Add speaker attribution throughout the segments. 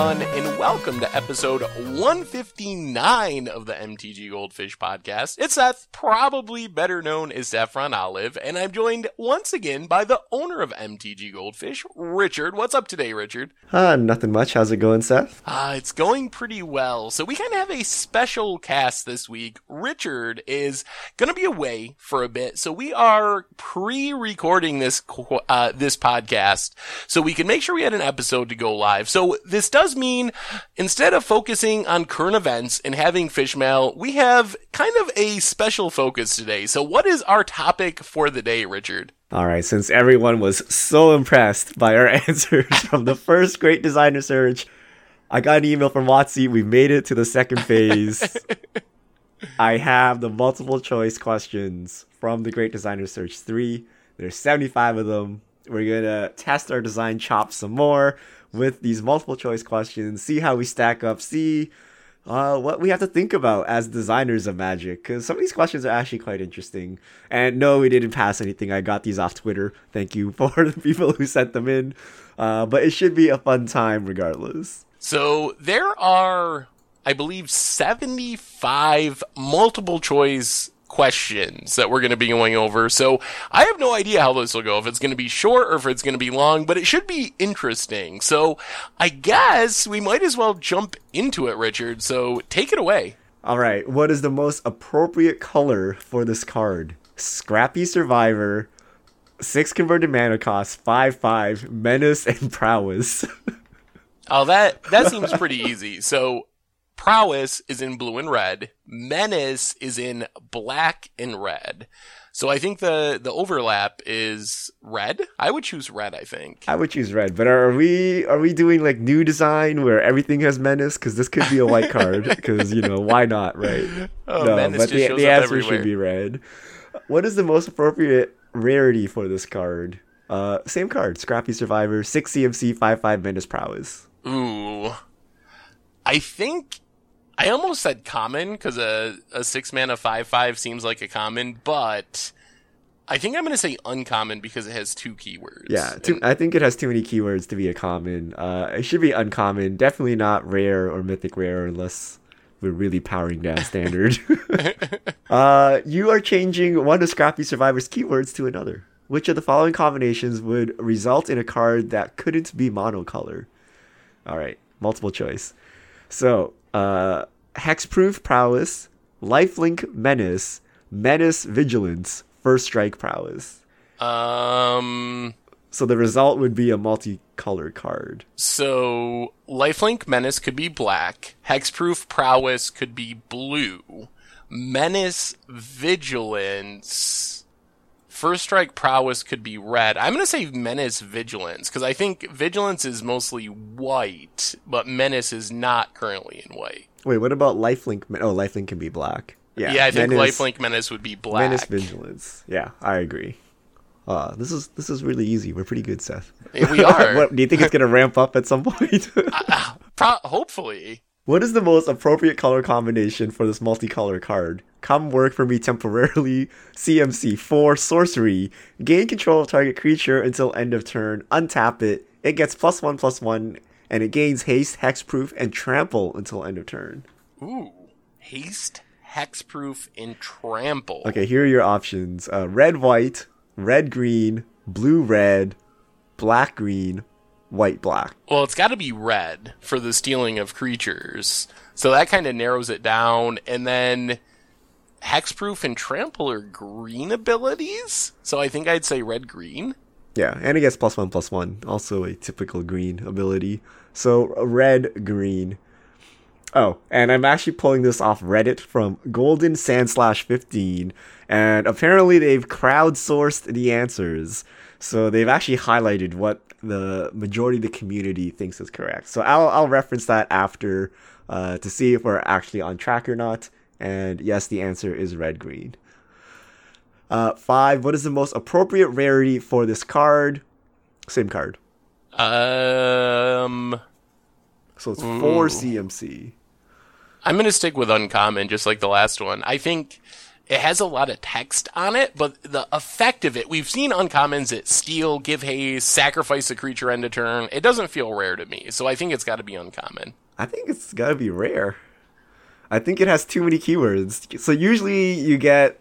Speaker 1: everyone, and welcome to episode 159 of the MTG Goldfish podcast. It's Seth, probably better known as Saffron Olive, and I'm joined once again by the owner of MTG Goldfish, Richard. What's up today, Richard?
Speaker 2: Uh, nothing much. How's it going, Seth?
Speaker 1: Uh, it's going pretty well. So we kind of have a special cast this week. Richard is going to be away for a bit, so we are pre-recording this uh, this podcast so we can make sure we had an episode to go live. So this does mean instead of focusing on current events and having fish mail, we have kind of a special focus today. So what is our topic for the day, Richard?
Speaker 2: All right, since everyone was so impressed by our answers from the first Great Designer Search, I got an email from WotC. We made it to the second phase. I have the multiple choice questions from the Great Designer Search 3. There's 75 of them. We're going to test our design chops some more with these multiple choice questions, see how we stack up, see uh, what we have to think about as designers of Magic. Because some of these questions are actually quite interesting. And no, we didn't pass anything. I got these off Twitter. Thank you for the people who sent them in. Uh, but it should be a fun time regardless.
Speaker 1: So there are, I believe, 75 multiple choice questions that we're going to be going over. So I have no idea how this will go, if it's going to be short or if it's going to be long, but it should be interesting. So I guess we might as well jump into it, Richard. So take it away.
Speaker 2: All right. What is the most appropriate color for this card? Scrappy Survivor, six converted mana cost, five five, menace and prowess.
Speaker 1: oh, that that seems pretty easy. So Prowess is in blue and red. Menace is in black and red. So I think the the overlap is red. I would choose red. I think
Speaker 2: I would choose red. But are we are we doing like new design where everything has menace? Because this could be a white card. Because you know why not, right?
Speaker 1: Oh, no, menace but
Speaker 2: the,
Speaker 1: the answer
Speaker 2: everywhere. should be red. What is the most appropriate rarity for this card? Uh, same card, Scrappy Survivor, six CMC, five five menace prowess.
Speaker 1: Ooh, I think I almost said common because a, a six mana five five seems like a common, but I think I'm going to say uncommon because it has two keywords.
Speaker 2: Yeah, too, and, I think it has too many keywords to be a common. Uh, it should be uncommon, definitely not rare or mythic rare unless we're really powering down standard. uh, you are changing one of Scrappy Survivor's keywords to another. Which of the following combinations would result in a card that couldn't be monocolor? All right, multiple choice. So, uh, Hexproof Prowess, Lifelink Menace, Menace Vigilance, First Strike Prowess.
Speaker 1: Um.
Speaker 2: So the result would be a multicolored card.
Speaker 1: So Lifelink Menace could be black. Hexproof Prowess could be blue. Menace Vigilance First Strike Prowess could be red. I'm going to say Menace Vigilance because I think Vigilance is mostly white, but Menace is not currently in white.
Speaker 2: Wait, what about Lifelink? Oh, Lifelink can be black.
Speaker 1: Yeah, yeah I think Menace, Lifelink Menace would be black.
Speaker 2: Menace Vigilance. Yeah, I agree. Uh, this is this is really easy. We're pretty good, Seth.
Speaker 1: we are.
Speaker 2: what, do you think it's going to ramp up at some point?
Speaker 1: uh, pro- hopefully.
Speaker 2: What is the most appropriate color combination for this multicolor card? Come work for me temporarily. CMC 4 sorcery. Gain control of target creature until end of turn. Untap it. It gets plus 1 plus 1 and it gains haste, hexproof, and trample until end of turn.
Speaker 1: Ooh. Haste, hexproof, and trample.
Speaker 2: Okay, here are your options uh, red white, red green, blue red, black green, white black.
Speaker 1: Well, it's got to be red for the stealing of creatures. So that kind of narrows it down. And then hexproof and trample are green abilities. So I think I'd say red green.
Speaker 2: Yeah, and it gets plus one plus one, also a typical green ability. So red green. Oh, and I'm actually pulling this off Reddit from Golden Sand Slash 15, and apparently they've crowdsourced the answers. So they've actually highlighted what the majority of the community thinks is correct. So I'll I'll reference that after uh, to see if we're actually on track or not. And yes, the answer is red green. Uh, five. What is the most appropriate rarity for this card? Same card.
Speaker 1: Um.
Speaker 2: So it's four CMC.
Speaker 1: I'm gonna stick with uncommon, just like the last one. I think it has a lot of text on it, but the effect of it, we've seen uncommons that steal, give haste, sacrifice a creature end of turn. It doesn't feel rare to me, so I think it's got to be uncommon.
Speaker 2: I think it's gotta be rare. I think it has too many keywords. So usually you get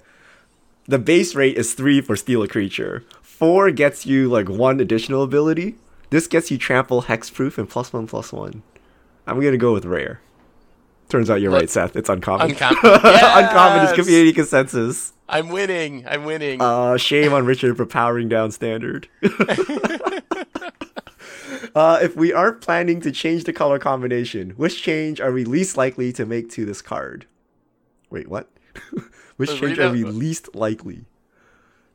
Speaker 2: the base rate is three for steal a creature. Four gets you like one additional ability. This gets you trample, hexproof, and plus one plus one. I'm gonna go with rare. Turns out you're
Speaker 1: Look-
Speaker 2: right, Seth. It's uncommon.
Speaker 1: Uncommon.
Speaker 2: uncommon is community consensus.
Speaker 1: I'm winning. I'm winning.
Speaker 2: Uh, shame on Richard for powering down standard. uh, if we aren't planning to change the color combination, which change are we least likely to make to this card? Wait, what? which change are we least likely?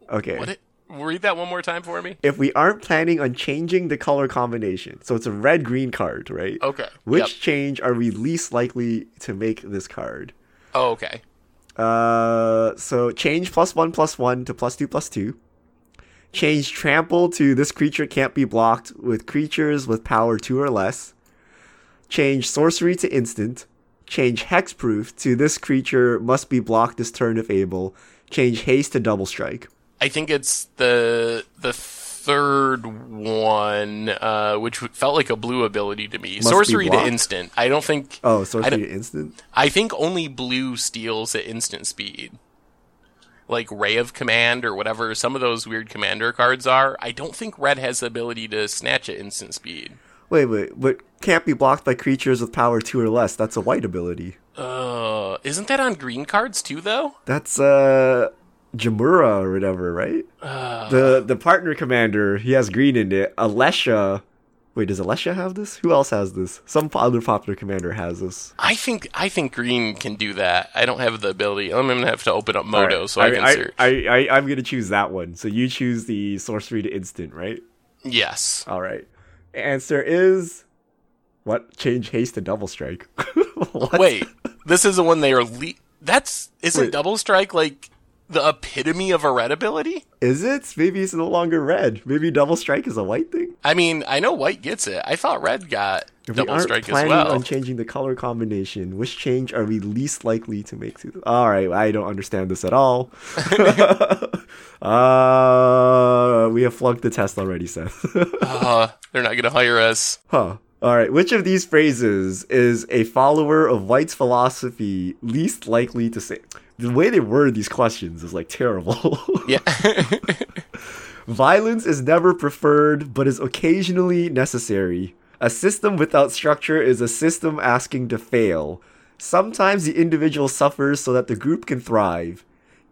Speaker 2: Okay.
Speaker 1: what it, read that one more time for me.
Speaker 2: If we aren't planning on changing the color combination, so it's a red green card, right?
Speaker 1: Okay.
Speaker 2: Which
Speaker 1: Yep.
Speaker 2: change are we least likely to make this card?
Speaker 1: Oh, okay.
Speaker 2: Uh, so change plus one plus one to plus two plus two. Change trample to this creature can't be blocked with creatures with power two or less. Change sorcery to instant. Change hexproof to this creature must be blocked this turn if able. Change haste to double strike.
Speaker 1: I think it's the the third one, uh, which felt like a blue ability to me.
Speaker 2: be
Speaker 1: Sorcery to instant. I don't think.
Speaker 2: Oh, sorcery to instant.
Speaker 1: I think only blue steals at instant speed. Like Ray of Command or whatever some of those weird commander cards are. I don't think red has the ability to snatch at instant speed.
Speaker 2: Wait, wait, but can't be blocked by creatures with power two or less. That's a white ability.
Speaker 1: Uh, isn't that on green cards too, though?
Speaker 2: That's uh Jamura or whatever, right? Uh, the the partner commander, he has green in it. Alesha Wait, does Alesha have this? Who else has this? Some other popular commander has this.
Speaker 1: I think I think green can do that. I don't have the ability. I'm gonna have to open up Moto
Speaker 2: Alright,
Speaker 1: so I, can
Speaker 2: I,
Speaker 1: search.
Speaker 2: I, I, I'm gonna choose that one. So you choose the sorcery to instant, right?
Speaker 1: yes.
Speaker 2: All right. Answer is what? Change haste to double strike.
Speaker 1: Wait, this is the one they are. Le- that's isn't
Speaker 2: Wait.
Speaker 1: double strike like the epitome of a red ability?
Speaker 2: Is it? Maybe it's no longer red. Maybe double strike is a white thing.
Speaker 1: I mean, I know white gets it. I thought red got
Speaker 2: If we aren't
Speaker 1: strike as
Speaker 2: planning
Speaker 1: well.
Speaker 2: on changing the color combination, which change are we least likely to make to? All right, I don't understand this at all. uh, we have flunked the test already, Seth.
Speaker 1: uh, they're not gonna hire us.
Speaker 2: huh. All right. Which of these phrases is a follower of White's philosophy least likely to say? The way they word these questions is like terrible.
Speaker 1: Yeah.
Speaker 2: Violence is never preferred, but is occasionally necessary. A system without structure is a system asking to fail. Sometimes the individual suffers so that the group can thrive.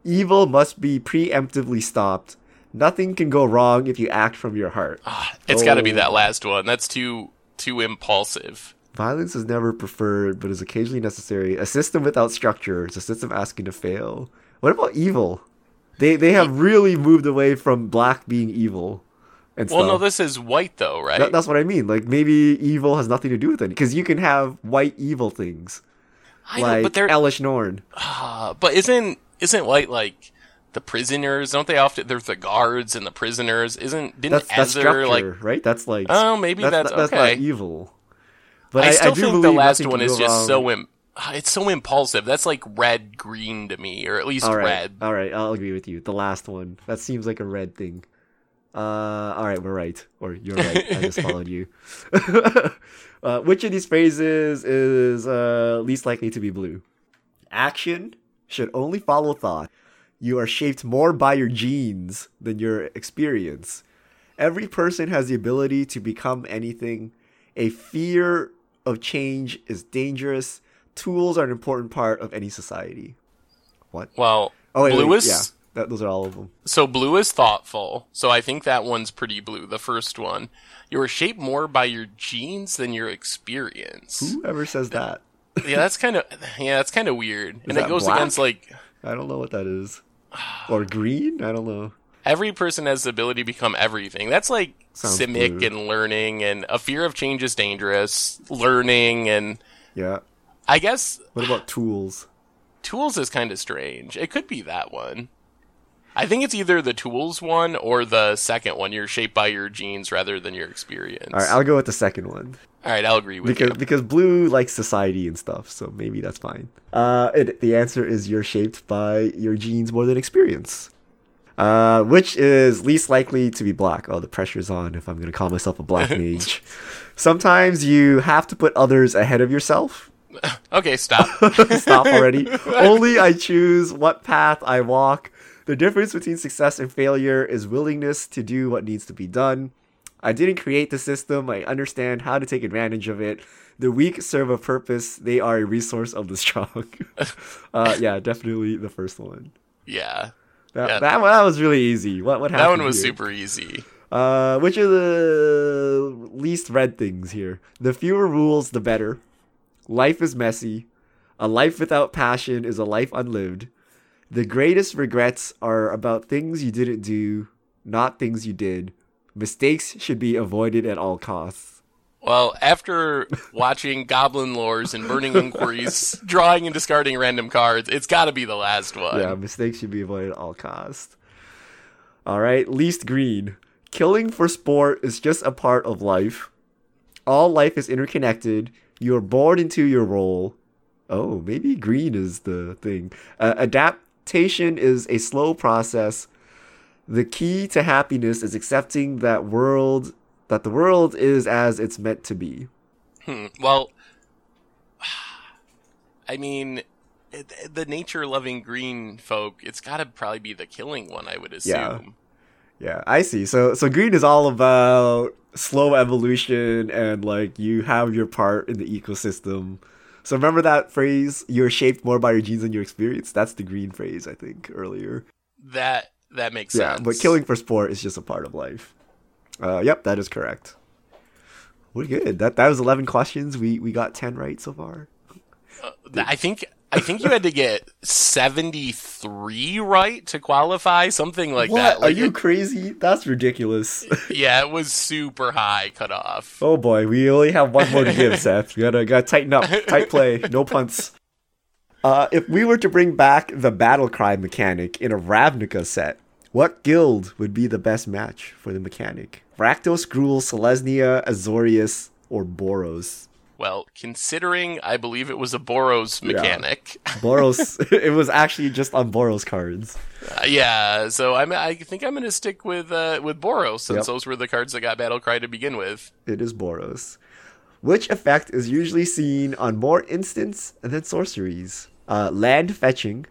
Speaker 2: Evil must be preemptively stopped. Nothing can go wrong if you act from your heart.
Speaker 1: Ah, it's got to be
Speaker 2: Oh.
Speaker 1: that last one. That's too too impulsive.
Speaker 2: Violence is never preferred, but is occasionally necessary. A system without structure is a system asking to fail. What about evil? They they have really moved away from black being evil. And
Speaker 1: Well, no, this is white though, right?
Speaker 2: That, that's what I mean. Like maybe evil has nothing to do with it because you can have white evil things
Speaker 1: I know, but they're
Speaker 2: Elesh Norn.
Speaker 1: uh, but isn't isn't white like the prisoners? Don't they often? There's the guards and the prisoners. Isn't didn't
Speaker 2: That's that's
Speaker 1: Ezra like?
Speaker 2: right? That's like
Speaker 1: Oh, maybe that's,
Speaker 2: not, that's
Speaker 1: okay.
Speaker 2: not evil. But
Speaker 1: I still
Speaker 2: do
Speaker 1: think the last one is just so Im- uh, it's so impulsive. That's like red green to me, or at least
Speaker 2: All right,
Speaker 1: red.
Speaker 2: all right, I'll agree with you. The last one that seems like a red thing. Uh, all right, we're right, or you're right. I just followed you. uh, which of these phrases is uh, least likely to be blue? Action should only follow thought. You are shaped more by your genes than your experience. Every person has the ability to become anything. A fear of change is dangerous. Tools are an important part of any society. What?
Speaker 1: Well,
Speaker 2: Oh, wait,
Speaker 1: blue
Speaker 2: wait,
Speaker 1: is
Speaker 2: yeah. That, those are all of them.
Speaker 1: so blue is thoughtful. So I think that one's pretty blue. The first one, you are shaped more by your genes than your experience.
Speaker 2: Whoever says that,
Speaker 1: yeah, that's kind of yeah, that's kind of weird, and
Speaker 2: that
Speaker 1: it goes
Speaker 2: black?
Speaker 1: against like
Speaker 2: I don't know what that is. Or green? I don't know.
Speaker 1: Every person has the ability to become everything. That's like
Speaker 2: Sounds
Speaker 1: simic
Speaker 2: blue.
Speaker 1: and learning, and a fear of change is dangerous. Learning and
Speaker 2: Yeah.
Speaker 1: I guess
Speaker 2: What about tools?
Speaker 1: tools is kind of strange. It could be that one. I think it's either the tools one or the second one. You're shaped by your genes rather than your experience.
Speaker 2: All right, I'll go with the second one.
Speaker 1: All right, I'll agree with
Speaker 2: because
Speaker 1: you.
Speaker 2: because blue likes society and stuff, so maybe that's fine. Uh, it, the answer is you're shaped by your genes more than experience. Uh, which is least likely to be black? Oh, the pressure's on. If I'm gonna call myself a black mage, sometimes you have to put others ahead of yourself.
Speaker 1: Okay, stop.
Speaker 2: Stop already. Only I choose what path I walk. The difference between success and failure is willingness to do what needs to be done. I didn't create the system. I understand how to take advantage of it. The weak serve a purpose. They are a resource of the strong. uh, yeah, definitely the first one.
Speaker 1: yeah.
Speaker 2: That,
Speaker 1: Yeah.
Speaker 2: that, one- that was really easy. What what happened?
Speaker 1: That one was
Speaker 2: here?
Speaker 1: super easy.
Speaker 2: Uh, which are the least read things here? The fewer rules, the better. Life is messy. A life without passion is a life unlived. The greatest regrets are about things you didn't do, not things you did. Mistakes should be avoided at all costs.
Speaker 1: Well, after watching Goblin Lores and Burning Inquiries, drawing and discarding random cards, it's got to be the last one.
Speaker 2: Yeah, mistakes should be avoided at all costs. All right, least green. Killing for sport is just a part of life. All life is interconnected. You're born into your role. Oh, maybe green is the thing. Uh, adaptation is a slow process. The key to happiness is accepting that world that the world is as it's meant to be.
Speaker 1: Hmm. Well, I mean, the nature-loving green folk, it's got to probably be the killing one, I would assume.
Speaker 2: Yeah. Yeah, I see. So so green is all about slow evolution and like you have your part in the ecosystem. So remember that phrase, you're shaped more by your genes than your experience? That's the green phrase, I think, earlier.
Speaker 1: That that makes
Speaker 2: Yeah,
Speaker 1: sense.
Speaker 2: but killing for sport is just a part of life. Uh, yep, that is correct. We're good. That that was eleven questions. We we got ten right so far.
Speaker 1: Th- I think I think you had to get seventy-three right to qualify, something like
Speaker 2: what?
Speaker 1: that.
Speaker 2: Are you crazy? That's ridiculous.
Speaker 1: yeah, it was super high cutoff.
Speaker 2: oh boy, we only have one more to give, Seth. We gotta gotta tighten up. Tight play. No punts. Uh, if we were to bring back the battle cry mechanic in a Ravnica set, what guild would be the best match for the mechanic? Rakdos, Gruul, Selesnya, Azorius, or Boros?
Speaker 1: Well, considering I believe it was a Boros mechanic,
Speaker 2: Boros. it was actually just on Boros cards.
Speaker 1: Uh, yeah. So I'm I think I'm gonna stick with uh, with Boros since
Speaker 2: Yep.
Speaker 1: those were the cards that got Battle Cry to begin with.
Speaker 2: It is Boros. Which effect is usually seen on more instants than sorceries? Uh, land fetching,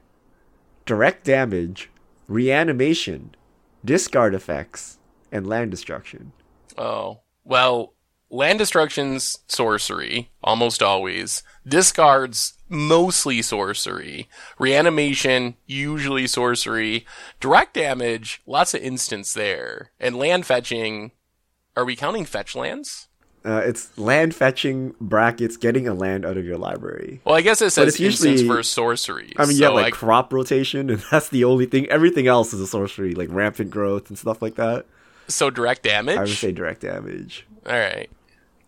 Speaker 2: direct damage, reanimation, discard effects, and land destruction.
Speaker 1: Oh well, land destruction's sorcery almost always. Discards mostly sorcery. Reanimation usually sorcery. Direct damage lots of instants there. And land fetching. Are we counting fetch lands?
Speaker 2: Uh, it's land fetching brackets getting a land out of your library.
Speaker 1: Well, I guess it says
Speaker 2: it's usually-
Speaker 1: for sorcery.
Speaker 2: I mean,
Speaker 1: so
Speaker 2: have like
Speaker 1: I-
Speaker 2: crop rotation, and that's the only thing. Everything else is a sorcery, like rampant growth and stuff like that.
Speaker 1: so direct damage.
Speaker 2: I would say direct damage.
Speaker 1: All right.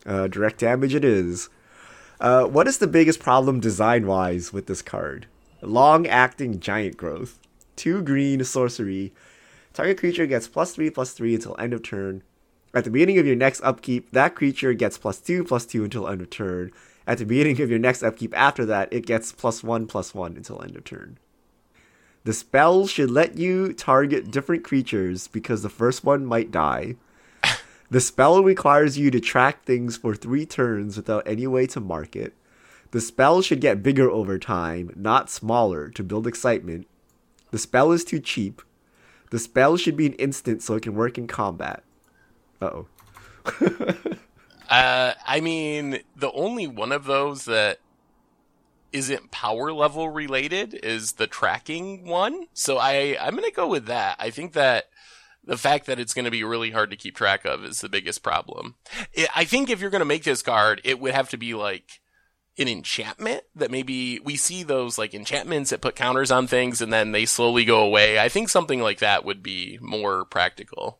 Speaker 2: Uh, direct damage it is. Uh, what is the biggest problem design wise with this card? Long acting giant growth. Two green sorcery. Target creature gets plus three plus three until end of turn. At the beginning of your next upkeep, that creature gets plus two plus two until end of turn. At the beginning of your next upkeep after that, it gets plus one plus one until end of turn. The spell should let you target different creatures because the first one might die. The spell requires you to track things for three turns without any way to mark it. The spell should get bigger over time, not smaller, to build excitement. The spell is too cheap. The spell should be an instant so it can work in combat. Oh.
Speaker 1: Uh, I mean, the only one of those that isn't power level related is the tracking one. So I, I'm gonna go with that. I think that the fact that it's gonna be really hard to keep track of is the biggest problem. I I think if you're gonna make this card, it would have to be like an enchantment that maybe we see those like enchantments that put counters on things and then they slowly go away. I think something like that would be more practical.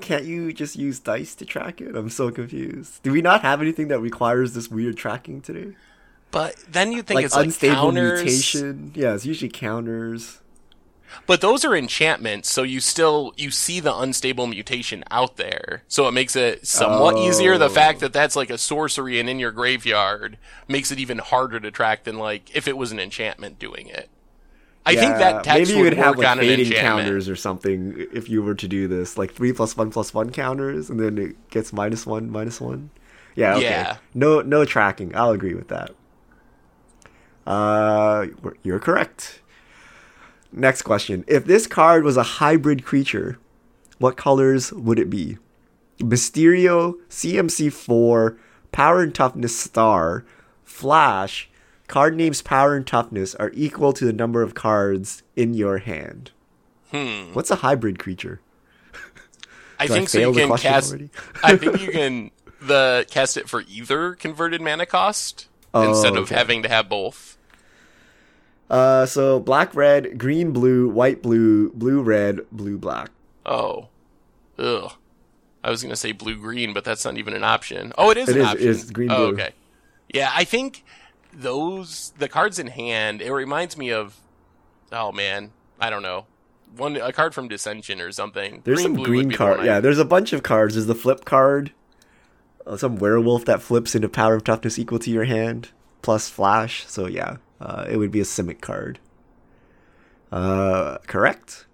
Speaker 2: Can't you just use dice to track it? I'm so confused. Do we not have anything that requires this weird tracking today?
Speaker 1: But then you think
Speaker 2: like
Speaker 1: it's like
Speaker 2: unstable
Speaker 1: counters.
Speaker 2: mutation? Yeah, it's usually counters.
Speaker 1: But those are enchantments, so you still you see the unstable mutation out there. So it makes it somewhat easier. The
Speaker 2: Oh.
Speaker 1: fact that that's like a sorcery and in your graveyard makes it even harder to track than like if it was an enchantment doing it. I think that text
Speaker 2: maybe you
Speaker 1: would
Speaker 2: could have like fading counters or something if you were to do this, like three plus one plus one counters, and then it gets minus one minus one. Yeah, okay.
Speaker 1: Yeah.
Speaker 2: No, no tracking. I'll agree with that. Uh, you're correct. Next question: If this card was a hybrid creature, what colors would it be? Mysterio, CMC4, Power and Toughness Star, Flash, card names Power and Toughness are equal to the number of cards in your hand.
Speaker 1: Hmm.
Speaker 2: What's a hybrid creature?
Speaker 1: I think so. You can cast. I think you can the cast it for either converted mana cost
Speaker 2: Oh,
Speaker 1: instead of
Speaker 2: okay.
Speaker 1: having to have both.
Speaker 2: Uh, so black, red, green, blue, white, blue, blue, red, blue, black.
Speaker 1: Oh, ugh. I was gonna say blue green, but that's not even an option. Oh, it is
Speaker 2: It
Speaker 1: an
Speaker 2: is-
Speaker 1: option.
Speaker 2: is green,
Speaker 1: oh,
Speaker 2: blue.
Speaker 1: okay. Yeah, I think those the cards in hand. It reminds me of. Oh man, I don't know. One a card from Dissension or something.
Speaker 2: There's
Speaker 1: green,
Speaker 2: some green
Speaker 1: the
Speaker 2: card. Yeah, there's a bunch of cards. There's the flip card. Uh, some werewolf that flips into power of toughness equal to your hand plus flash. So yeah, uh, it would be a simic card. Uh, correct.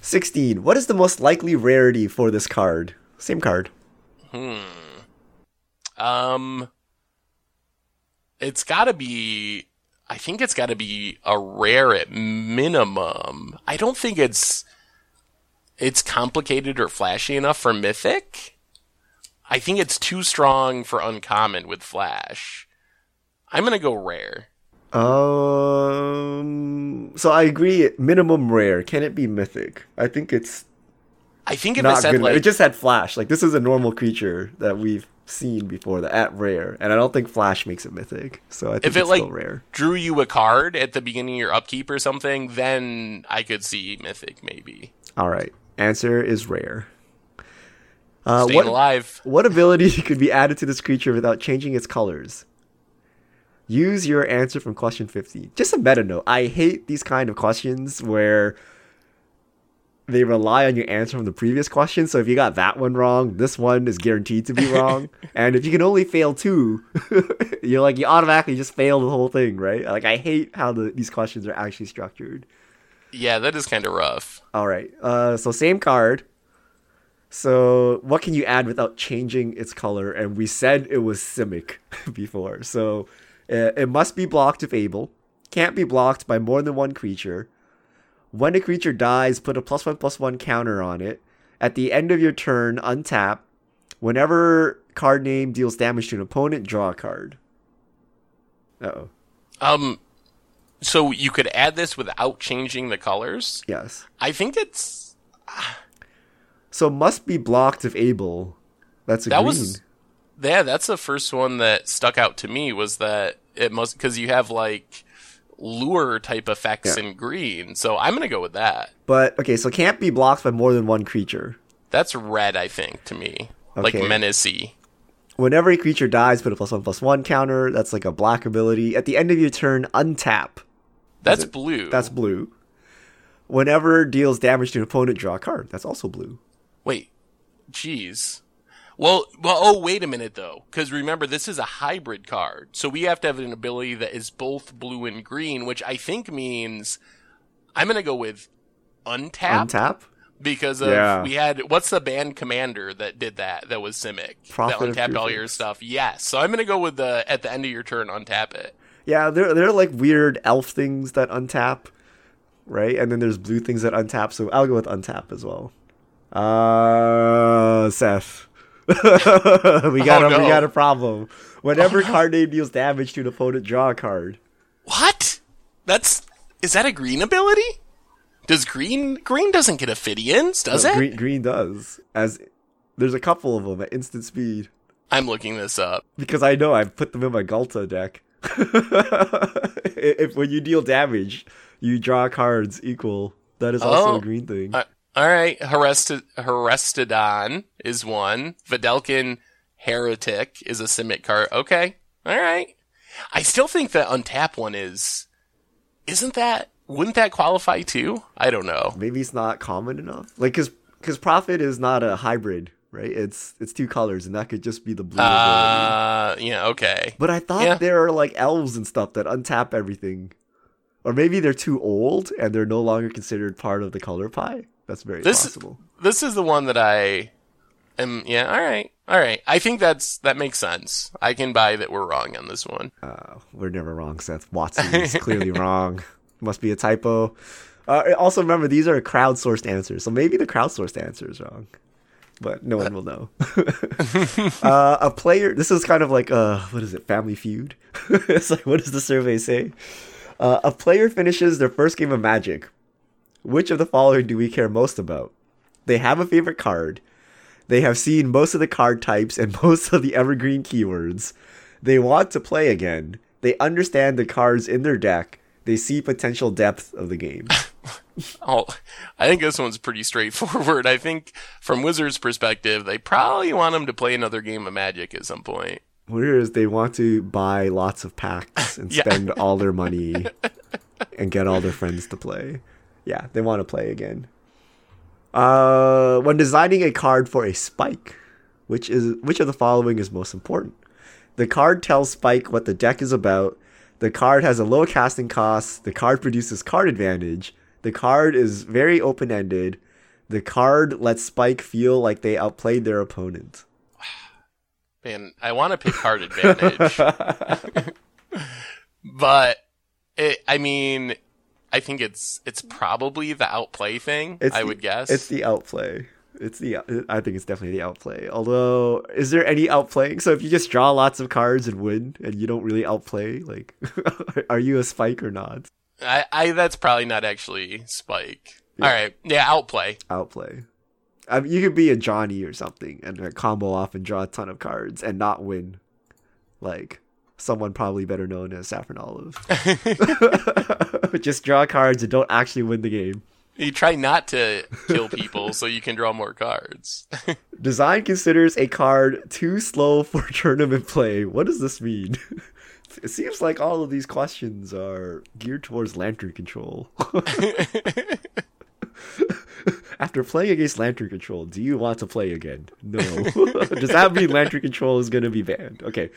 Speaker 2: Sixteen. What is the most likely rarity for this card? Same card. Hmm.
Speaker 1: Um, it's got to be. I think it's got to be a rare at minimum. I don't think it's it's complicated or flashy enough for mythic. I think it's too strong for uncommon with flash. I'm gonna go rare.
Speaker 2: Um. So I agree. Minimum rare. Can it be mythic? I think it's
Speaker 1: I think if
Speaker 2: not
Speaker 1: it said
Speaker 2: good.
Speaker 1: like
Speaker 2: it just had flash. Like this is a normal creature that we've seen before. The at rare, and I don't think flash makes it mythic. So I think
Speaker 1: if it
Speaker 2: it's
Speaker 1: like
Speaker 2: still rare.
Speaker 1: drew you a card at the beginning of your upkeep or something, then I could see mythic maybe.
Speaker 2: All right. Answer is rare. Uh,
Speaker 1: Staying
Speaker 2: what
Speaker 1: alive.
Speaker 2: what ability could be added to this creature without changing its colors? Use your answer from question 50. Just a meta note. I hate these kind of questions where they rely on your answer from the previous question. So if you got that one wrong, this one is guaranteed to be wrong. and if you can only fail two, you're like you automatically just fail the whole thing, right? Like I hate how the, these questions are actually structured.
Speaker 1: Yeah, that is kind of rough.
Speaker 2: All right. Uh, so same card. So what can you add without changing its color? And we said it was Simic before. So uh, it must be blocked if able. Can't be blocked by more than one creature. When a creature dies, put a plus one plus one counter on it. At the end of your turn, untap. Whenever card name deals damage to an opponent, draw a card. Uh oh.
Speaker 1: Um, so you could add this without changing the colors.
Speaker 2: Yes.
Speaker 1: I think it's
Speaker 2: So must be blocked if able. That's a
Speaker 1: that
Speaker 2: green.
Speaker 1: was yeah. That's the first one that stuck out to me was that it must because you have like lure type effects
Speaker 2: Yeah.
Speaker 1: in green. So I'm gonna go with that.
Speaker 2: But okay, so can't be blocked by more than one creature.
Speaker 1: That's red, I think, to me. Like menacey.
Speaker 2: Whenever a creature dies, put a plus one plus one counter. That's like a black ability. At the end of your turn, untap.
Speaker 1: That's blue.
Speaker 2: That's blue. Whenever deals damage to an opponent, draw a card. That's also blue.
Speaker 1: Wait, jeez. Well, well. Oh, wait a minute though, because remember this is a hybrid card, so we have to have an ability that is both blue and green, which I think means I'm gonna go with untap,
Speaker 2: Untap.
Speaker 1: because of
Speaker 2: Yeah.
Speaker 1: we had what's the band commander that did that? That was Simic
Speaker 2: Prophet
Speaker 1: that untapped all your stuff. Yes, so I'm gonna go with the at the end of your turn untap it.
Speaker 2: Yeah, they're they're like weird elf things that untap, right? And then there's blue things that untap. So I'll go with untap as well. Uh, Seth. we got
Speaker 1: Oh,
Speaker 2: a we got a problem. Whenever
Speaker 1: Oh, no.
Speaker 2: card name deals damage to an opponent, draw a card.
Speaker 1: What? That's is that a green ability? Does green green doesn't get Ophidians, does
Speaker 2: No,
Speaker 1: it?
Speaker 2: Green, green does. As there's a couple of them at instant speed
Speaker 1: I'm looking this up.
Speaker 2: because I know I've put them in my Ghalta deck. if when you deal damage, you draw cards equal. That is also
Speaker 1: Oh.
Speaker 2: a green thing.
Speaker 1: Uh, all right, Herest- Herestodon is one. Vedalken Heretic is a Simic card. Okay, all right. I still think that Untap one is. Isn't that wouldn't that qualify too? I don't know.
Speaker 2: Maybe it's not common enough. Like, cause because Prophet is not a hybrid, right? It's it's two colors, and that could just be the blue. ability.
Speaker 1: Uh, yeah, okay.
Speaker 2: But I thought
Speaker 1: yeah.
Speaker 2: there are like elves and stuff that untap everything, or maybe they're too old and they're no longer considered part of the color pie. That's very
Speaker 1: This-
Speaker 2: possible.
Speaker 1: This is the one that I am. Yeah, all right, all right. I think that's that makes sense. I can buy that we're wrong on this one.
Speaker 2: Uh, we're never wrong, Seth. Watson is clearly wrong. Must be a typo. Uh, also, remember these are crowdsourced answers, so maybe the crowdsourced answer is wrong, but no one will know. uh, a player. This is kind of like uh, what is it? Family Feud. it's like what does the survey say? Uh, a player finishes their first game of Magic. Which of the following do we care most about? They have a favorite card. They have seen most of the card types and most of the evergreen keywords. They want to play again. They understand the cards in their deck. They see potential depth of the game.
Speaker 1: Oh, I think this one's pretty straightforward. I think from Wizards' perspective, they probably want him to play another game of Magic at some point.
Speaker 2: Whereas they want to buy lots of packs and
Speaker 1: Yeah.
Speaker 2: spend all their money and get all their friends to play. Yeah, they want to play again. Uh, when designing a card for a spike, which is which of the following is most important? The card tells Spike what the deck is about. The card has a low casting cost. The card produces card advantage. The card is very open ended. The card lets Spike feel like they outplayed their opponent.
Speaker 1: Man, I want to pick card advantage, but it, I mean, I think it's it's probably the outplay thing. I
Speaker 2: the-
Speaker 1: would guess.
Speaker 2: It's the outplay. It's the. I think it's definitely the outplay. Although, is there any outplaying? So if you just draw lots of cards and win, and you don't really outplay, like, are you a spike or not?
Speaker 1: I, I that's probably not actually Spike. All right, yeah, outplay.
Speaker 2: Outplay. I mean, you could be a Johnny or something and combo off and draw a ton of cards and not win. Like someone probably better known as Saffron Olive. just draw cards and don't actually win the game.
Speaker 1: You try not to kill people so you can draw more cards.
Speaker 2: Design considers a card too slow for tournament play. What does this mean? It seems like all of these questions are geared towards lantern control. After playing against lantern control, do you want to play again? No. Does that mean lantern control is going to be banned? Okay.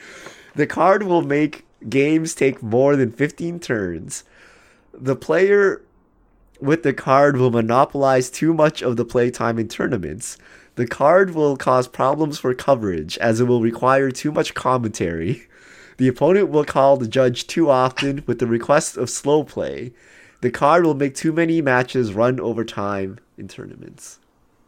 Speaker 2: The card will make games take more than 15 turns. The player with the card will monopolize too much of the playtime in tournaments. The card will cause problems for coverage as it will require too much commentary. The opponent will call the judge too often with the request of slow play. The card will make too many matches run over time in tournaments.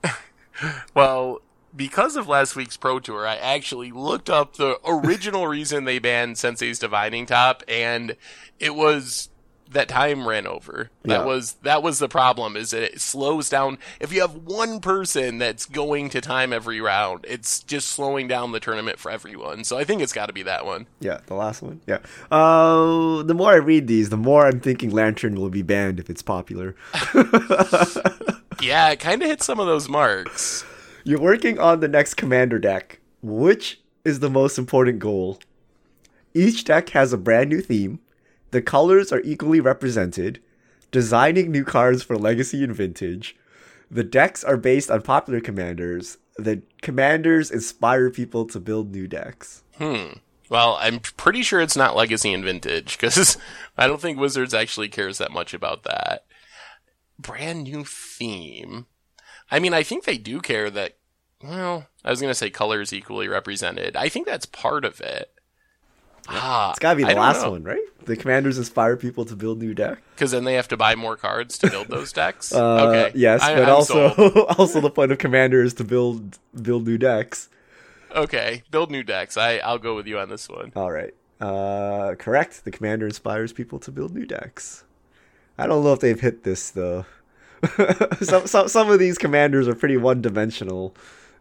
Speaker 1: well, because of last week's Pro Tour, I actually looked up the original reason they banned Sensei's Divining Top, and it was that time ran over. That
Speaker 2: Yeah.
Speaker 1: was that was the problem. Is that it slows down. If you have one person that's going to time every round, it's just slowing down the tournament for everyone. So I think it's got to be that one.
Speaker 2: Yeah, the last one. Yeah. Uh, the more I read these, the more I'm thinking Lantern will be banned if it's popular.
Speaker 1: Yeah, it kind of hit some of those marks.
Speaker 2: You're working on the next commander deck. Which is the most important goal? Each deck has a brand new theme. The colors are equally represented. Designing new cards for Legacy and Vintage. The decks are based on popular commanders. The commanders inspire people to build new decks.
Speaker 1: Hmm. Well, I'm pretty sure it's not Legacy and Vintage because I don't think Wizards actually cares that much about that. Brand new theme. I mean, I think they do care that. Well, I was gonna say color is equally represented. I think that's part of it. Ah,
Speaker 2: It's gotta be the last
Speaker 1: know.
Speaker 2: one, right? The commanders inspire people to build new decks.
Speaker 1: because then they have to buy more cards to build those decks.
Speaker 2: Uh,
Speaker 1: okay,
Speaker 2: Yes,
Speaker 1: I-
Speaker 2: but
Speaker 1: I'm
Speaker 2: also also the point of commander is to build build new decks.
Speaker 1: okay, build new decks. I I'll go with you on this one.
Speaker 2: All right. Uh, correct. The commander inspires people to build new decks. I don't know if they've hit this though. some, some some of these commanders are pretty one dimensional,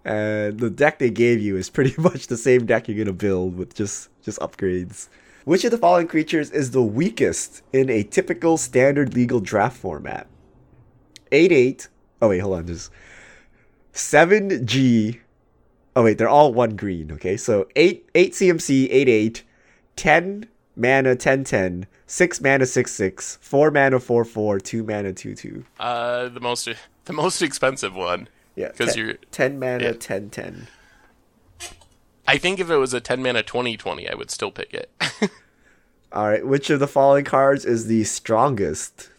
Speaker 2: and the deck they gave you is pretty much the same deck you're gonna build with just just upgrades. Which of the following creatures is the weakest in a typical standard legal draft format? Eight eight. Oh wait, hold on. Just seven G. Oh wait, they're all one green. Okay, so eight eight CMC eight eight. 10 mana 10 10, 6 mana 6 6, 4 mana 4 4, 2 mana 2 2.
Speaker 1: Uh, the most the most expensive one.
Speaker 2: Yeah,
Speaker 1: because
Speaker 2: 10
Speaker 1: you're.
Speaker 2: 10 mana
Speaker 1: yeah.
Speaker 2: 10 10.
Speaker 1: I think if it was a ten mana twenty twenty, I would still pick it.
Speaker 2: All right, which of the following cards is the strongest?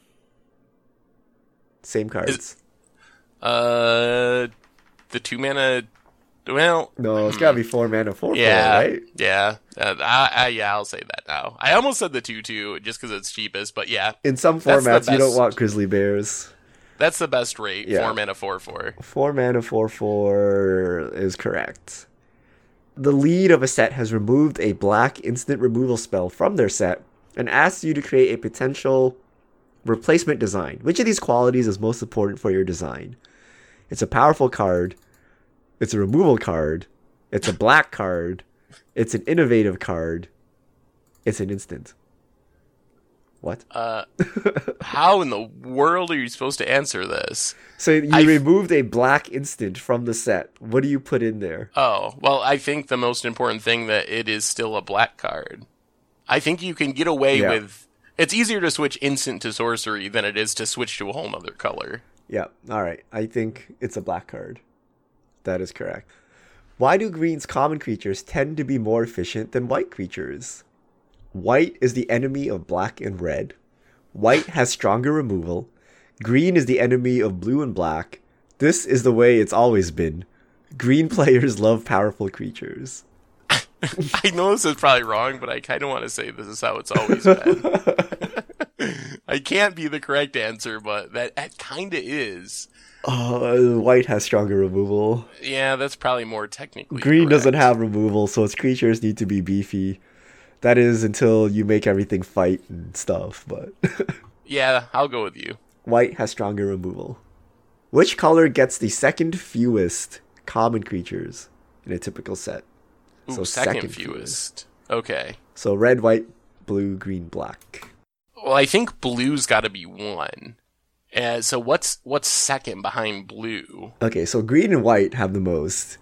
Speaker 2: Same cards.
Speaker 1: uh, the two mana. Well,
Speaker 2: no, it's gotta be 4 mana 4
Speaker 1: yeah,
Speaker 2: 4, right?
Speaker 1: yeah, uh, I, I, yeah. I'll say that now. I almost said the two two just because it's cheapest, but yeah,
Speaker 2: In some formats, you don't want Grizzly Bears.
Speaker 1: that's the best rate.
Speaker 2: Yeah.
Speaker 1: Four mana four four.
Speaker 2: 4 mana 4 4 is correct. The lead of a set has removed a black instant removal spell from their set and asks you to create a potential replacement design. Which of these qualities is most important for your design? It's a powerful card, it's a removal card, it's a black card, it's an innovative card, it's an instant. What?
Speaker 1: Uh, how in the world are you supposed to answer this?
Speaker 2: So you
Speaker 1: I-
Speaker 2: removed a black instant from the set. What do you put in there?
Speaker 1: Oh, well, I think the most important thing that it is still a black card. I think you can get away
Speaker 2: Yeah.
Speaker 1: with. It's easier to switch instant to sorcery than it is to switch to a whole nother color.
Speaker 2: Yeah, all right. I think it's a black card. That is correct. Why do green's common creatures tend to be more efficient than white creatures? White is the enemy of black and red. White has stronger removal. Green is the enemy of blue and black. This is the way it's always been. Green players love powerful creatures.
Speaker 1: I know this is probably wrong, but I kind of want to say this is how it's always been. I can't be the correct answer, but that, that kind of is.
Speaker 2: Uh, white has stronger removal.
Speaker 1: Yeah, that's probably more technically.
Speaker 2: Green doesn't have removal, so its creatures need to be beefy. That is until you make everything fight and stuff, but
Speaker 1: Yeah, I'll go with you.
Speaker 2: white has stronger removal. Which color gets the second fewest common creatures in a typical set?
Speaker 1: Ooh,
Speaker 2: So
Speaker 1: second,
Speaker 2: second
Speaker 1: fewest. Okay.
Speaker 2: So red, white, blue, green, black.
Speaker 1: Well, I think blue's got to be one. Uh, so what's what's second behind blue?
Speaker 2: Okay, so green and white have the most.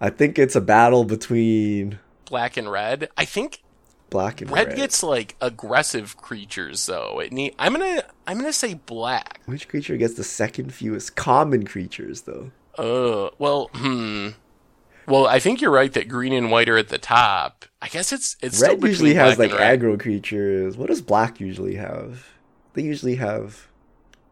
Speaker 2: I think it's a battle between
Speaker 1: Black and red. I think
Speaker 2: black and
Speaker 1: red,
Speaker 2: red.
Speaker 1: gets like aggressive creatures though. It need, I'm gonna I'm gonna say black.
Speaker 2: Which creature gets the second fewest common creatures, though?
Speaker 1: Uh, well, hmm. Well, I think you're right that green and white are at the top. I guess it's it's
Speaker 2: red usually has like aggro creatures. What does black usually have? They usually have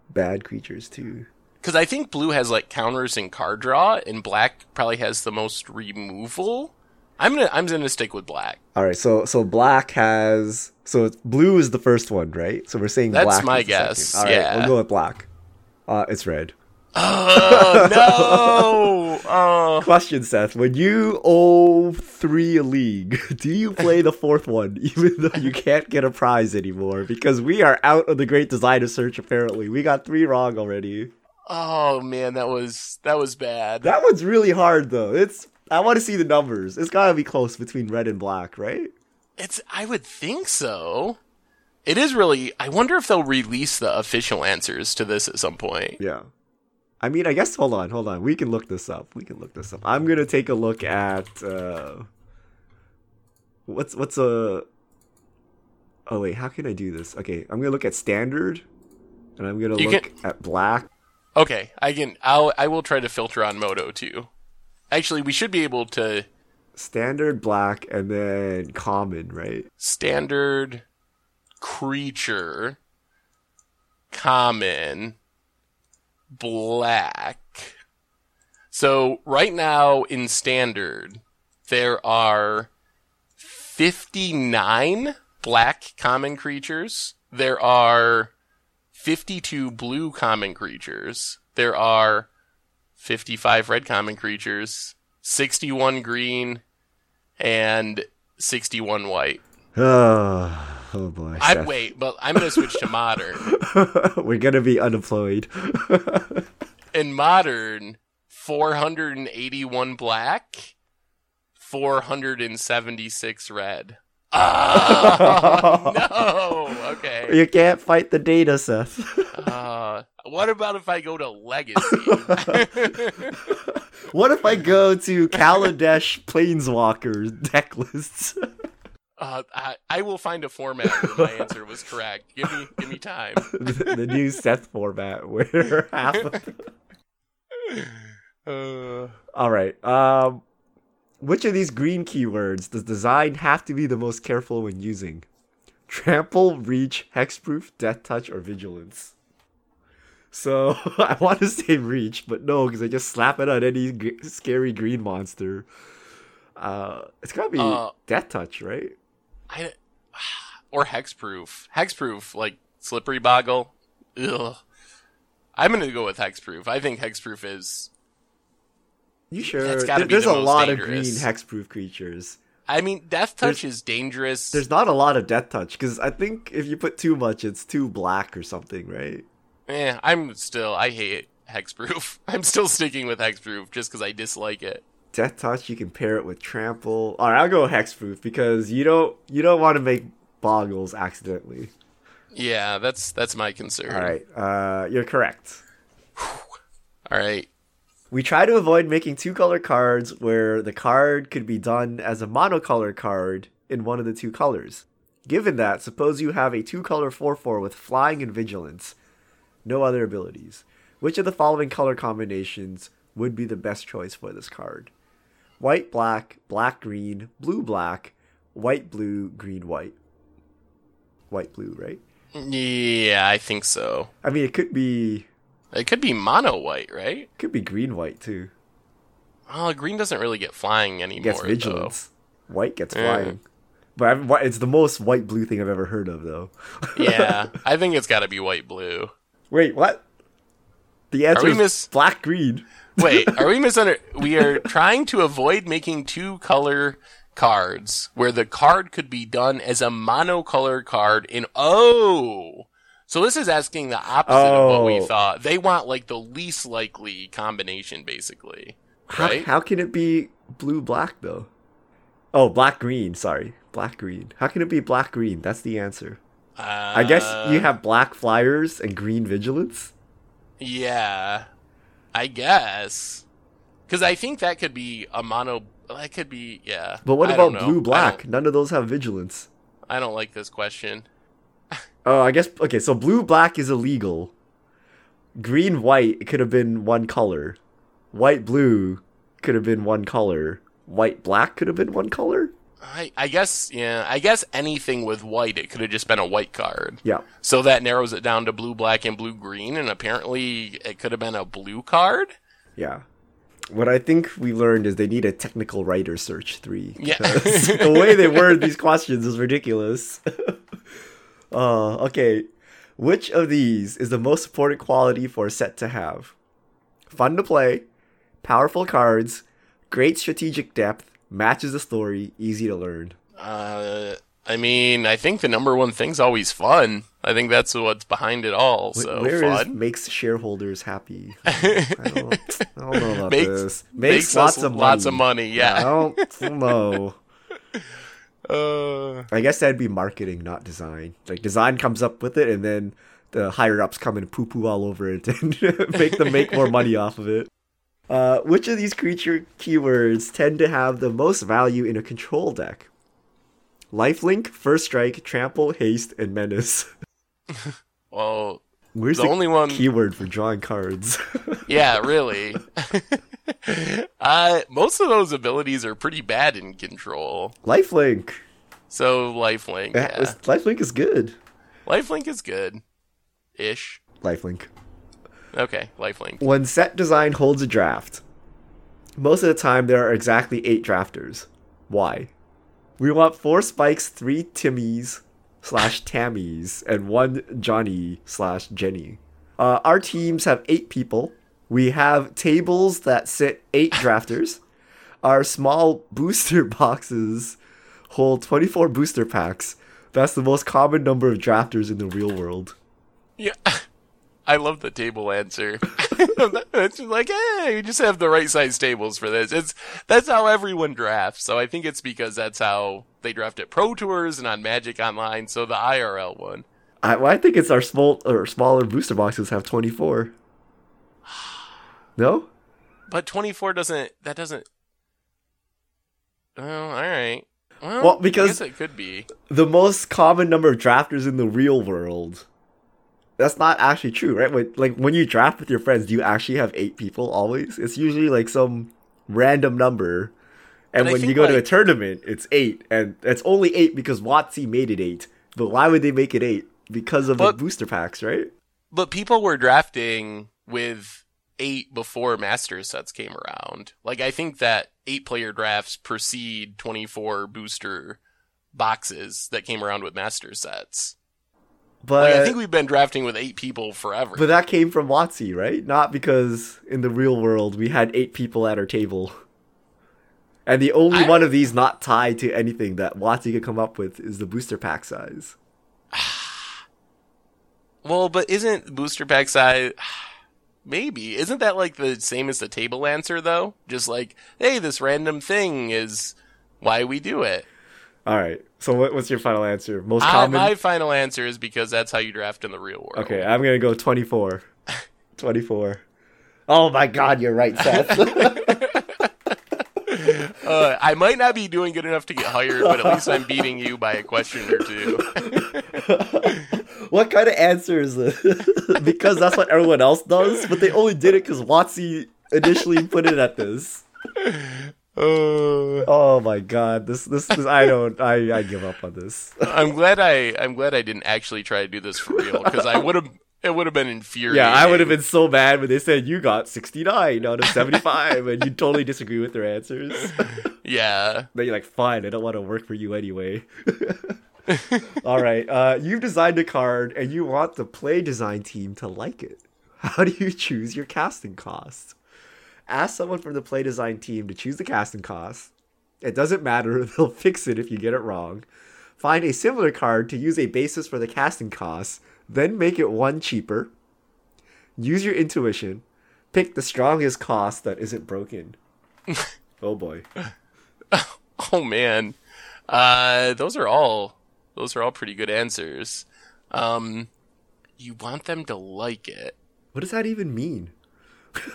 Speaker 2: bad creatures too.
Speaker 1: Because I think blue has like counters and card draw, and black probably has the most removal. I'm gonna I'm gonna stick with black.
Speaker 2: All right, so so black has so blue is the first one, right? So we're saying
Speaker 1: That's
Speaker 2: black.
Speaker 1: my
Speaker 2: is
Speaker 1: guess,
Speaker 2: second. All right,
Speaker 1: yeah.
Speaker 2: we'll go with black. Uh, it's red.
Speaker 1: Oh no! Oh,
Speaker 2: Question, Seth: When you owe three a league, do you play the fourth one, even though you can't get a prize anymore? Because we are out of the Great Designer Search. Apparently, we got three wrong already.
Speaker 1: oh man, that was that was bad.
Speaker 2: That one's really hard, though. It's I want to see the numbers. It's gotta be close between red and black, right?
Speaker 1: It's I would think so. It is really. I wonder if they'll release the official answers to this at some point.
Speaker 2: Yeah. I mean, I guess. Hold on, hold on. We can look this up. We can look this up. I'm gonna take a look at uh, what's what's a. Oh wait, how can I do this? Okay, I'm gonna look at standard, and I'm gonna
Speaker 1: You
Speaker 2: look at black.
Speaker 1: Okay, I can. I'll. I will try to filter on Moto too. Actually, we should be able to
Speaker 2: Standard black and then common, right?
Speaker 1: standard creature common black. So right now in standard there are 59 black common creatures. There are 52 blue common creatures. There are 55 red common creatures, 61 green and 61 white.
Speaker 2: Ah. Oh, boy.
Speaker 1: I
Speaker 2: Seth.
Speaker 1: wait, but I'm gonna switch to modern.
Speaker 2: We're gonna be unemployed.
Speaker 1: In modern, 481 black, 476 red. Oh, no. Okay.
Speaker 2: you can't fight the data, Seth.
Speaker 1: Uh, what about if I go to legacy?
Speaker 2: what if I go to Kaladesh Planeswalker deck lists?
Speaker 1: Uh, I, I will find a format where my answer was correct. Give me give me time.
Speaker 2: the, the new Seth format where half. Of...
Speaker 1: Uh,
Speaker 2: All right. Um, which of these green keywords does design have to be the most careful when using? Trample, reach, hexproof, death touch, or vigilance. So I want to say reach, but no, because I just slap it on any g- scary green monster. Uh, it's gotta be
Speaker 1: Uh,
Speaker 2: death touch, right?
Speaker 1: I or hexproof. Hexproof, like Slippery Bogle. Ugh. I'm gonna go with hexproof. I think hexproof is.
Speaker 2: You sure? There-
Speaker 1: be
Speaker 2: there's
Speaker 1: the
Speaker 2: a
Speaker 1: most
Speaker 2: lot of green
Speaker 1: dangerous.
Speaker 2: hexproof creatures.
Speaker 1: I mean, death touch is dangerous.
Speaker 2: There's not a lot of death touch because I think if you put too much, it's too black or something, right?
Speaker 1: Eh, I'm still. I hate hexproof. I'm still sticking with hexproof just because I dislike it.
Speaker 2: Death touch, you can pair it with trample. All right, I'll go hexproof because you don't you don't want to make Bogles accidentally.
Speaker 1: Yeah, that's that's my concern.
Speaker 2: All right, uh, you're correct.
Speaker 1: All right.
Speaker 2: We try to avoid making two color cards where the card could be done as a monocolor card in one of the two colors. Given that, suppose you have a two color 4 4 with flying and vigilance, no other abilities. Which of the following color combinations would be the best choice for this card? White, black, black, green, blue, black, white, blue, green, white. White, blue, right?
Speaker 1: Yeah, I think so.
Speaker 2: I mean, it could be
Speaker 1: It could be mono white, right?
Speaker 2: could be green, white too.
Speaker 1: Oh, green doesn't really get flying anymore.
Speaker 2: gets
Speaker 1: though.
Speaker 2: vigilance. White gets flying. But I've, it's the most white blue thing I've ever heard of, though.
Speaker 1: yeah, I think it's got to be white blue.
Speaker 2: Wait, what? The answer is
Speaker 1: miss-
Speaker 2: black green.
Speaker 1: Wait, are we misunder? We are trying to avoid making two color cards where the card could be done as a monocolor card in oh. So this is asking the opposite of what we
Speaker 2: Oh.
Speaker 1: thought. They want like the least likely combination, basically.
Speaker 2: How,
Speaker 1: Right?
Speaker 2: how can it be blue black though? Oh, black green. Sorry, black green. How can it be black green? That's the answer.
Speaker 1: Uh,
Speaker 2: I guess you have black flyers and green vigilance.
Speaker 1: Yeah, I guess. Because I think that could be a mono. That could be yeah.
Speaker 2: But what
Speaker 1: I
Speaker 2: about blue black? None of those have vigilance.
Speaker 1: I don't like this question.
Speaker 2: Oh, I guess okay. So blue black is illegal. Green white could have been one color. White blue could have been one color. White black could have been one color.
Speaker 1: I, I guess yeah. I guess anything with white, it could have just been a white card.
Speaker 2: Yeah.
Speaker 1: So that narrows it down to blue, black, and blue, green, and apparently it could have been a blue card.
Speaker 2: Yeah. What I think we learned is they need a technical writer search three.
Speaker 1: Yeah.
Speaker 2: the way they word these questions is ridiculous. uh, okay. Which of these is the most important quality for a set to have? Fun to play, powerful cards, great strategic depth, matches the story, easy to learn.
Speaker 1: Uh, I mean, I think the number one thing's always fun. I think that's what's behind it all. So
Speaker 2: Where is
Speaker 1: fun.
Speaker 2: makes shareholders happy? I don't, I don't know about
Speaker 1: Makes-
Speaker 2: this.
Speaker 1: makes us lots of money, yeah.
Speaker 2: I don't know.
Speaker 1: Uh,
Speaker 2: I guess that'd be marketing, not design. Like design comes up with it, and then the higher ups come and poo poo all over it and make them make more money off of it. Uh, which of these creature keywords tend to have the most value in a control deck? Lifelink, First Strike, Trample, Haste, and Menace.
Speaker 1: well,
Speaker 2: Where's
Speaker 1: The
Speaker 2: the,
Speaker 1: only one-
Speaker 2: keyword for drawing cards?
Speaker 1: yeah, really. uh, most of those abilities are pretty bad in control.
Speaker 2: Lifelink.
Speaker 1: So lifelink, yeah.
Speaker 2: Lifelink is good.
Speaker 1: lifelink is good, ish.
Speaker 2: Lifelink.
Speaker 1: Okay, lifelink.
Speaker 2: When set design holds a draft, most of the time there are exactly eight drafters. Why? We want four spikes, three Timmies slash Tammies, and one Johnny slash Jenny. Uh, our teams have eight people. We have tables that sit eight drafters. Our small booster boxes hold 24 booster packs. That's the most common number of drafters in the real world.
Speaker 1: Yeah. I love the table answer. it's just like, hey, we just have the right size tables for this. It's that's how everyone drafts. So I think it's because that's how they draft at Pro Tours and on Magic Online. So the IRL one.
Speaker 2: I, well, I think it's our small or smaller booster boxes have 24. No?
Speaker 1: But 24 doesn't, that doesn't. Oh, alright. Well,
Speaker 2: Well,
Speaker 1: I
Speaker 2: because-
Speaker 1: guess it could be.
Speaker 2: the most common number of drafters in the real world. That's not actually true, right? When, like when you draft with your friends, do you actually have eight people always? It's usually like some random number. And
Speaker 1: But
Speaker 2: when you go to a tournament, it's eight, and it's only eight because WotC made it eight. But why would they make it eight? Because of
Speaker 1: But-
Speaker 2: the booster packs, right?
Speaker 1: But people were drafting with eight before master sets came around. Like I think that eight player drafts precede 24 booster boxes that came around with master sets.
Speaker 2: But
Speaker 1: Like I think we've been drafting with eight people forever.
Speaker 2: but that came from WotC, right? Not because in the real world we had eight people at our table. And the only
Speaker 1: I-
Speaker 2: one of these not tied to anything that WotC could come up with is the booster pack size.
Speaker 1: well, but isn't booster pack size maybe isn't that like the same as the table answer though? Just like, hey, this random thing is why we do it.
Speaker 2: All right. So what, what's your final answer? Most
Speaker 1: I,
Speaker 2: common.
Speaker 1: my final answer is because that's how you draft in the real world.
Speaker 2: Okay, I'm gonna go 24. 24. Oh my God, you're right, Seth.
Speaker 1: Uh, I might not be doing good enough to get hired, but at least I'm beating you by a question or two.
Speaker 2: what kind of answer is this? because that's what everyone else does, but they only did it because WotC initially put it at this.
Speaker 1: Uh,
Speaker 2: Oh my God, this this, this I don't I I give up on this.
Speaker 1: I'm glad I I'm glad I didn't actually try to do this for real because I would have it would have been infuriating.
Speaker 2: Yeah, I would have been so mad when they said you got 69 out of 75 and you totally disagree with their answers.
Speaker 1: Yeah.
Speaker 2: Then you're like, fine, I don't want to work for you anyway. All right, uh, you've designed a card and you want the play design team to like it. How do you choose your casting cost? Ask someone from the play design team to choose the casting cost. It doesn't matter, they'll fix it if you get it wrong. Find a similar card to use a basis for the casting cost, then make it one cheaper. Use your intuition. Pick the strongest cost that isn't broken. oh boy.
Speaker 1: Oh man. Uh, those are all those are all pretty good answers. Um, you want them to like it.
Speaker 2: What does that even mean?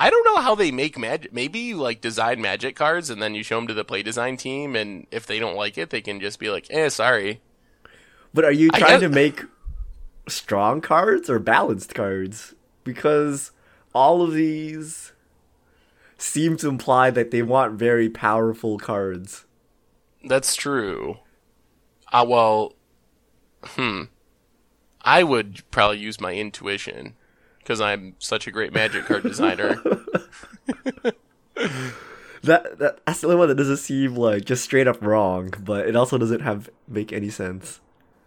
Speaker 1: I don't know how they make magic. Maybe you like design magic cards and then you show them to the play design team, and if they don't like it, they can just be like, "Eh, sorry."
Speaker 2: But are you trying
Speaker 1: guess-
Speaker 2: to make strong cards or balanced cards? Because all of these seem to imply that they want very powerful cards.
Speaker 1: That's true. Uh, well, hmm. I would probably use my intuition because I'm such a great magic card designer.
Speaker 2: That, that that's the only one that doesn't seem like just straight up wrong, but it also doesn't have make any sense.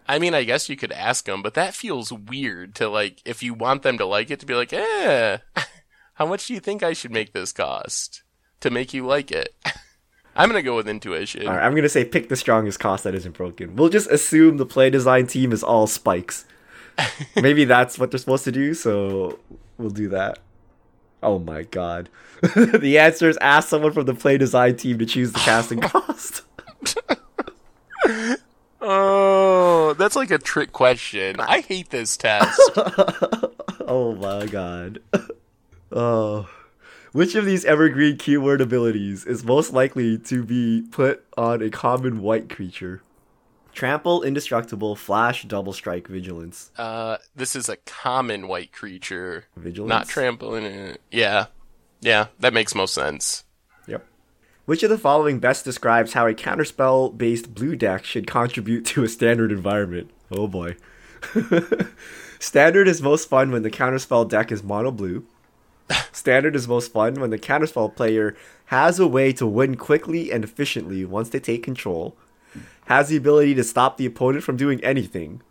Speaker 1: I mean, I guess you could ask them, but that feels weird to like, if you want them to like it, to be like, eh, how much do you think I should make this cost to make you like it? I'm gonna go with intuition.
Speaker 2: All right, I'm gonna say pick the strongest cost that isn't broken. We'll just assume the play design team is all spikes. Maybe that's what they're supposed to do, so we'll do that. Oh my god. the answer is ask someone from the play design team to choose the casting cost.
Speaker 1: Oh, that's like a trick question. I hate this test.
Speaker 2: oh my god. Oh. Which of these evergreen keyword abilities is most likely to be put on a common white creature? Trample, indestructible, flash, double strike, vigilance.
Speaker 1: Uh, this is a common white creature,
Speaker 2: Vigilance.
Speaker 1: not trampling it. Yeah, yeah, that makes most sense.
Speaker 2: Yep. Which of the following best describes how a counterspell based blue deck should contribute to a standard environment? Oh boy. standard is most fun when the counterspell deck is mono blue. Standard is most fun when the counterspell player has a way to win quickly and efficiently once they take control, has the ability to stop the opponent from doing anything.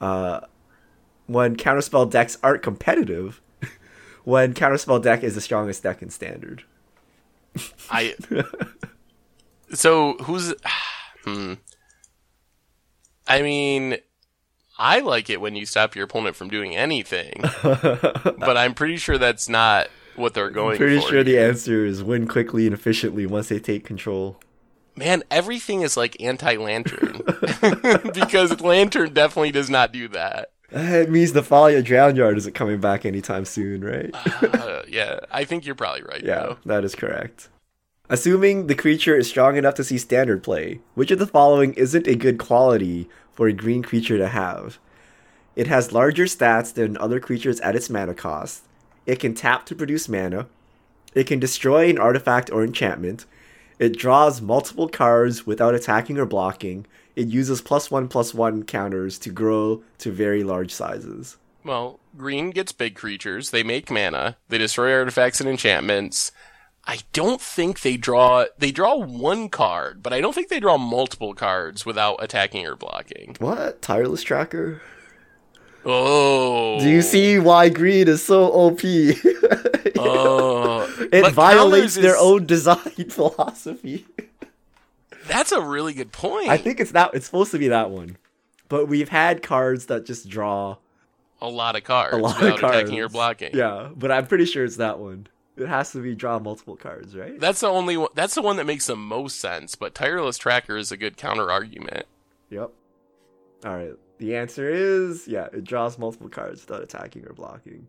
Speaker 2: Uh, when counterspell decks aren't competitive, when counterspell deck is the strongest deck in standard.
Speaker 1: I. so who's? Hmm. I mean, I like it when you stop your opponent from doing anything, but I'm pretty sure that's not what they're going for.
Speaker 2: Pretty
Speaker 1: for.
Speaker 2: sure the answer is win quickly and efficiently once they take control.
Speaker 1: Man, everything is like anti-lantern because lantern definitely does not do that.
Speaker 2: It means the Thalia Drown Yard isn't coming back anytime soon, right?
Speaker 1: Uh, yeah, I think you're probably right.
Speaker 2: yeah,
Speaker 1: though.
Speaker 2: that is correct. Assuming the creature is strong enough to see standard play, which of the following isn't a good quality for a green creature to have? It has larger stats than other creatures at its mana cost. It can tap to produce mana. It can destroy an artifact or enchantment. It draws multiple cards without attacking or blocking. It uses plus one plus one counters to grow to very large sizes.
Speaker 1: Well, green gets big creatures. They make mana. They destroy artifacts and enchantments. I don't think they draw. They draw one card, but I don't think they draw multiple cards without attacking or blocking.
Speaker 2: What? Tireless Tracker?
Speaker 1: Oh.
Speaker 2: Do you see why greed is so OP?
Speaker 1: Oh.
Speaker 2: Uh, it
Speaker 1: But
Speaker 2: violates their
Speaker 1: is-
Speaker 2: own design philosophy.
Speaker 1: That's a really good point.
Speaker 2: I think it's that it's supposed to be that one. But we've had cards that just draw
Speaker 1: a lot of cards
Speaker 2: a lot
Speaker 1: without
Speaker 2: of cards.
Speaker 1: attacking or blocking.
Speaker 2: Yeah, but I'm pretty sure it's that one. It has to be draw multiple cards, right?
Speaker 1: That's the only one. That's the one that makes the most sense. But tireless tracker is a good counter argument.
Speaker 2: Yep. All right. The answer is yeah, it draws multiple cards without attacking or blocking.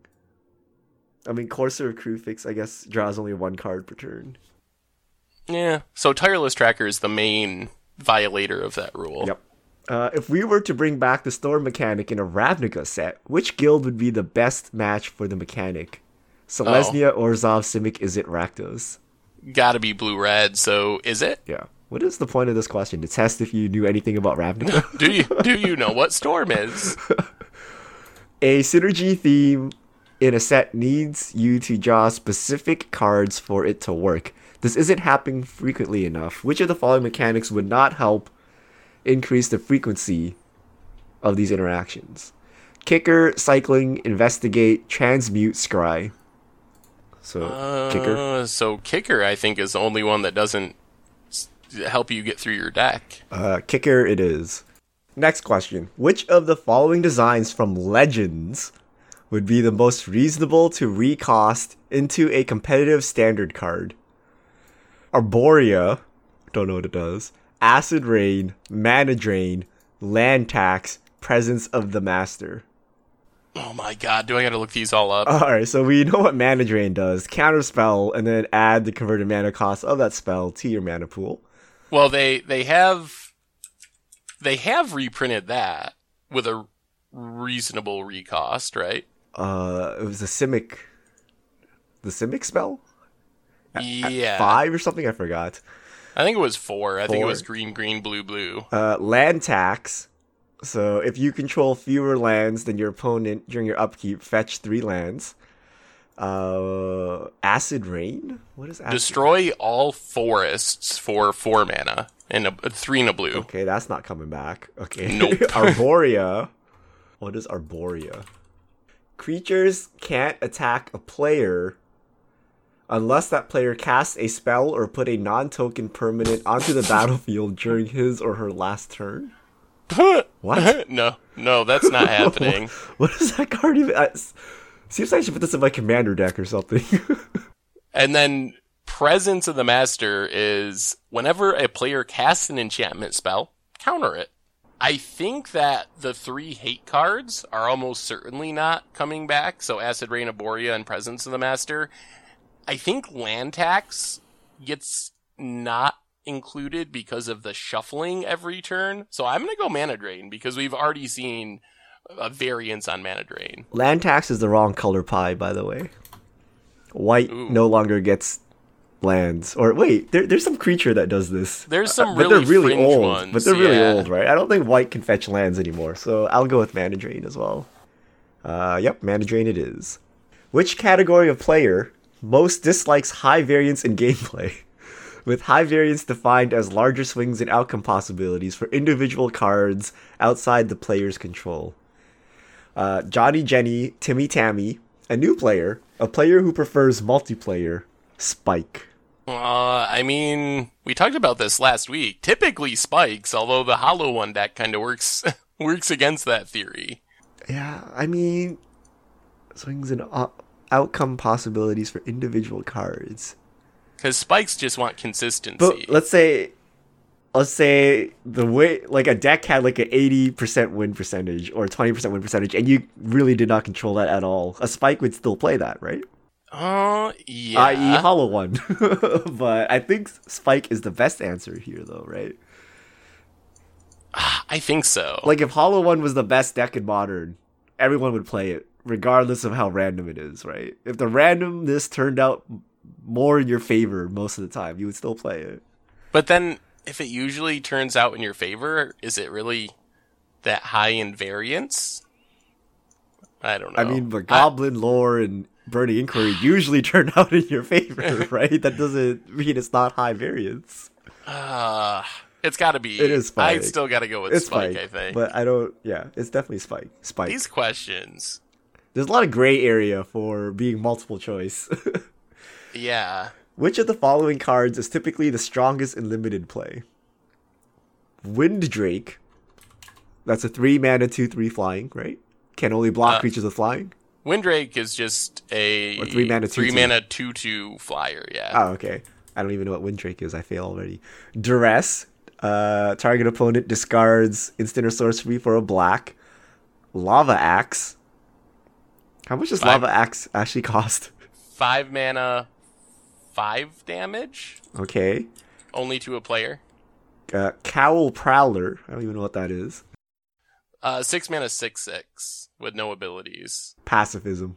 Speaker 2: I mean, Courser of Kruphix, I guess, draws only one card per turn.
Speaker 1: Yeah. So tireless tracker is the main violator of that rule.
Speaker 2: Yep. Uh, if we were to bring back the storm mechanic in a Ravnica set, which guild would be the best match for the mechanic? Selesnya, Orzhov, Simic, is it Rakdos?
Speaker 1: Got to be blue red. So is it?
Speaker 2: Yeah. What is the point of this question? To test if you knew anything about Ravnica?
Speaker 1: Do you do you know what storm is?
Speaker 2: a synergy theme in a set needs you to draw specific cards for it to work. This isn't happening frequently enough. Which of the following mechanics would not help increase the frequency of these interactions? Kicker, cycling, investigate, transmute, scry. So, kicker.
Speaker 1: Uh, so kicker, I think, is the only one that doesn't help you get through your deck.
Speaker 2: Uh, kicker it is. Next question. Which of the following designs from Legends would be the most reasonable to recost into a competitive standard card? Arboria, don't know what it does. Acid Rain, Mana Drain, Land Tax, Presence of the Master.
Speaker 1: Oh my god, do I got to look these all up?
Speaker 2: Alright, so we know what Mana Drain does. Counter spell, and then add the converted mana cost of that spell to your mana pool.
Speaker 1: Well, they they have they have reprinted that with a reasonable recost, right?
Speaker 2: Uh, it was a Simic. The Simic spell?
Speaker 1: yeah,
Speaker 2: five or something. I forgot.
Speaker 1: I think it was four. I think it was green, green, blue, blue.
Speaker 2: Uh, land tax. So if you control fewer lands than your opponent during your upkeep, fetch three lands. Uh, acid rain. What is acid?
Speaker 1: Destroy all forests for four mana and a, a three in a blue.
Speaker 2: Okay, that's not coming back. Okay.
Speaker 1: Nope.
Speaker 2: Arboria. What is Arboria? Creatures can't attack a player unless that player casts a spell or put a non-token permanent onto the battlefield during his or her last turn. What?
Speaker 1: no, no, that's not happening.
Speaker 2: What is that card even? Seems like I should put this in my commander deck or something.
Speaker 1: And then Presence of the Master is whenever a player casts an enchantment spell, counter it. I think that the three hate cards are almost certainly not coming back. So Acid Rain, Arboria, and Presence of the Master. I think Land Tax gets not included because of the shuffling every turn. So I'm gonna go Mana Drain because we've already seen a variance on Mana Drain.
Speaker 2: Land tax is the wrong color pie, by the way. White
Speaker 1: Ooh.
Speaker 2: no longer gets lands. Or wait, there, there's some creature that does this.
Speaker 1: There's some
Speaker 2: Uh, but
Speaker 1: really
Speaker 2: they're really old.
Speaker 1: ones,
Speaker 2: But they're really
Speaker 1: yeah.
Speaker 2: old, right? I don't think white can fetch lands anymore, so I'll go with Mana Drain as well. Uh, yep, Mana Drain it is. Which category of player most dislikes high variance in gameplay? With high variance defined as larger swings and outcome possibilities for individual cards outside the player's control. Uh, Johnny Jenny, Timmy Tammy, a new player, a player who prefers multiplayer, Spike.
Speaker 1: Uh, I mean, we talked about this last week. Typically spikes, although the hollow one deck kind of works works against that theory.
Speaker 2: Yeah, I mean, swings and o- outcome possibilities for individual cards.
Speaker 1: Because spikes just want consistency.
Speaker 2: But let's say, let's say the way like a deck had like an eighty percent win percentage or twenty percent win percentage, and you really did not control that at all. A spike would still play that, right?
Speaker 1: Oh, yeah.
Speaker 2: i.e., Hollow One. but I think Spike is the best answer here, though, right?
Speaker 1: Ah, I think so.
Speaker 2: Like if Hollow One was the best deck in Modern, everyone would play it, regardless of how random it is, right? If the randomness turned out more in your favor most of the time, you would still play it.
Speaker 1: but then, if it usually turns out in your favor, is it really that high in variance? I don't know.
Speaker 2: I mean, but Goblin lore and Burning Inquiry usually turn out in your favor, right? That doesn't mean it's not high variance.
Speaker 1: Uh, it's got to be.
Speaker 2: It is
Speaker 1: I still got to go with
Speaker 2: It's
Speaker 1: Spike,
Speaker 2: Spike,
Speaker 1: I think.
Speaker 2: but I don't. Yeah, it's definitely Spike. Spike.
Speaker 1: These questions.
Speaker 2: There's a lot of gray area for being multiple choice.
Speaker 1: Yeah.
Speaker 2: Which of the following cards is typically the strongest in limited play? Wind Drake. That's a three mana, two three flying, right? Can only block
Speaker 1: Uh,
Speaker 2: creatures with flying.
Speaker 1: Wind Drake is just a
Speaker 2: Or three mana,
Speaker 1: three
Speaker 2: 2-2.
Speaker 1: mana two two flyer. Yeah.
Speaker 2: Oh, okay. I don't even know what Wind Drake is. I fail already. Duress. Uh, target opponent discards instant or sorcery for a black. Lava Axe. How much does
Speaker 1: Five.
Speaker 2: Lava Axe actually cost?
Speaker 1: Five mana, five damage
Speaker 2: Okay.
Speaker 1: only to a player.
Speaker 2: Uh, Cowl Prowler. I don't even know what that is.
Speaker 1: Uh, six mana, six six with no abilities.
Speaker 2: Pacifism.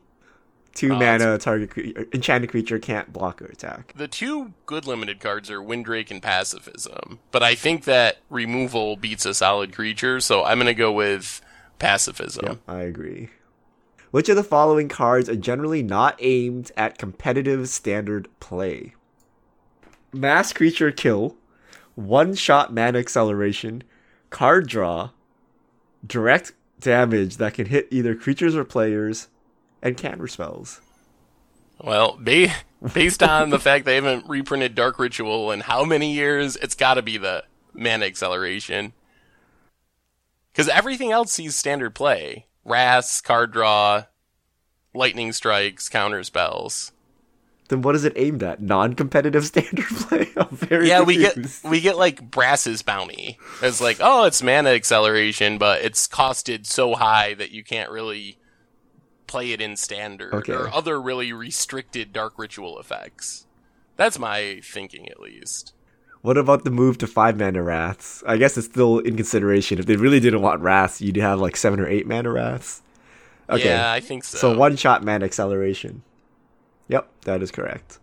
Speaker 2: Two
Speaker 1: Oh,
Speaker 2: mana, target cre- enchanted creature can't block or attack.
Speaker 1: The two good limited cards are Wind Drake and Pacifism, but I think that removal beats a solid creature, so I'm gonna go with Pacifism.
Speaker 2: I agree. Which of the following cards are generally not aimed at competitive standard play? Mass creature kill, one shot mana acceleration, card draw, direct damage that can hit either creatures or players, and counter spells.
Speaker 1: Well, ba- based on the fact they haven't reprinted Dark Ritual in how many years, it's got to be the mana acceleration. Because everything else sees standard play: Wraths, card draw, lightning strikes, counter spells.
Speaker 2: Then what is it aimed at? Non-competitive standard play?
Speaker 1: Yeah, we get we get like Brass's bounty. It's like, oh, it's mana acceleration, but it's costed so high that you can't really play it in standard
Speaker 2: Okay.
Speaker 1: or other really restricted dark ritual effects. That's my thinking, at least.
Speaker 2: What about the move to five mana wraths? I guess it's still in consideration. If they really didn't want wraths, you'd have like seven or eight mana wraths. Okay.
Speaker 1: Yeah, I think so.
Speaker 2: So one shot mana acceleration. Yep, that is correct.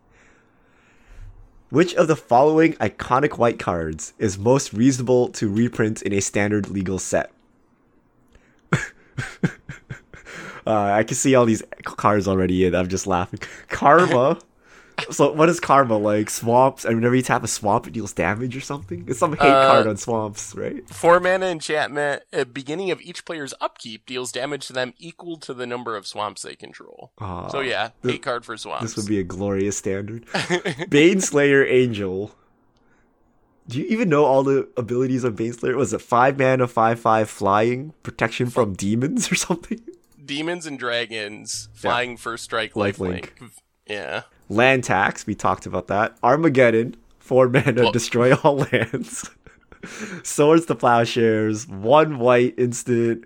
Speaker 2: Which of the following iconic white cards is most reasonable to reprint in a standard legal set? uh, I can see all these cards already, and I'm just laughing. Karma. So what is karma like? Swamps, and whenever you tap a swamp, it deals damage or something. It's some hate
Speaker 1: Uh,
Speaker 2: card on swamps, right?
Speaker 1: Four mana enchantment at beginning of each player's upkeep deals damage to them equal to the number of swamps they control.
Speaker 2: Aw,
Speaker 1: so yeah,
Speaker 2: this-
Speaker 1: eight card for swamps.
Speaker 2: This would be a glorious standard. Baneslayer Angel. Do you even know all the abilities of Baneslayer? Was it five mana, five five flying, protection from demons or something?
Speaker 1: Demons and dragons, flying first strike,
Speaker 2: Lifelink.
Speaker 1: lifelink. Yeah.
Speaker 2: Land tax, we talked about that. Armageddon, four mana, destroy all lands. Swords to plowshares, one white instant,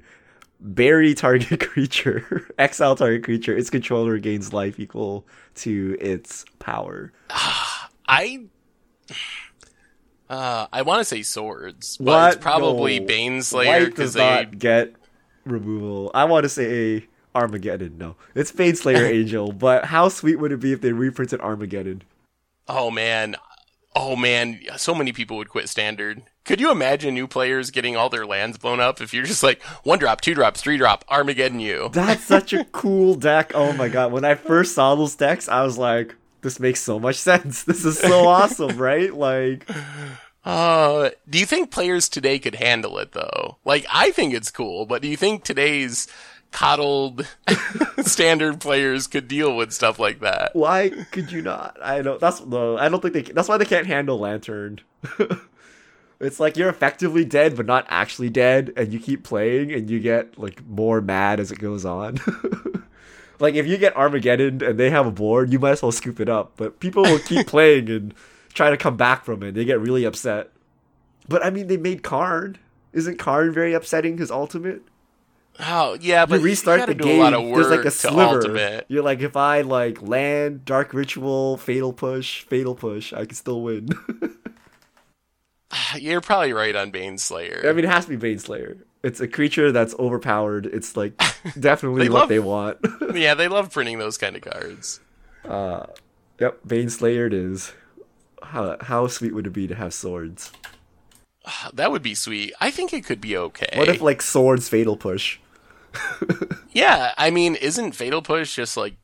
Speaker 2: bury target creature, exile target creature. Its controller gains life equal to its power.
Speaker 1: I uh I want to say swords, but
Speaker 2: What?
Speaker 1: it's probably
Speaker 2: No.
Speaker 1: Baneslayer because they
Speaker 2: not get removal. I want to say Armageddon. No, it's Baneslayer Angel. But how sweet would it be if they reprinted Armageddon?
Speaker 1: Oh man. Oh man, so many people would quit standard. Could you imagine new players getting all their lands blown up if you're just like one drop, two drops, three drop, Armageddon you?
Speaker 2: That's such a cool deck. Oh my god! When I first saw those decks, I was like, "This makes so much sense. This is so awesome, right?" Like,
Speaker 1: Uh, do you think players today could handle it though? Like, I think it's cool, but do you think today's coddled standard players could deal with stuff like that?
Speaker 2: why could you not? I don't. That's no. I don't think they. That's why they can't handle Lantern. it's like you're effectively dead, but not actually dead, and you keep playing, and you get like more mad as it goes on. like if you get Armageddon and they have a board, you might as well scoop it up. But people will keep playing and try to come back from it. They get really upset. But I mean, they made Karn. Isn't Karn very upsetting? His ultimate.
Speaker 1: Oh yeah, but
Speaker 2: you restart
Speaker 1: gotta
Speaker 2: the game.
Speaker 1: A lot of work
Speaker 2: there's like a sliver.
Speaker 1: ultimate.
Speaker 2: You're like, if I like land, dark ritual, fatal push, fatal push, I can still win.
Speaker 1: You're probably right on Baneslayer.
Speaker 2: I mean, it has to be Baneslayer. It's a creature that's overpowered. It's like definitely
Speaker 1: They
Speaker 2: what
Speaker 1: love-
Speaker 2: they want.
Speaker 1: yeah, they love printing those kind of cards.
Speaker 2: Uh, yep, Baneslayer it is. How how sweet would it be to have swords?
Speaker 1: That would be sweet. I think it could be okay.
Speaker 2: What if like swords fatal push?
Speaker 1: yeah, I mean, isn't Fatal Push just like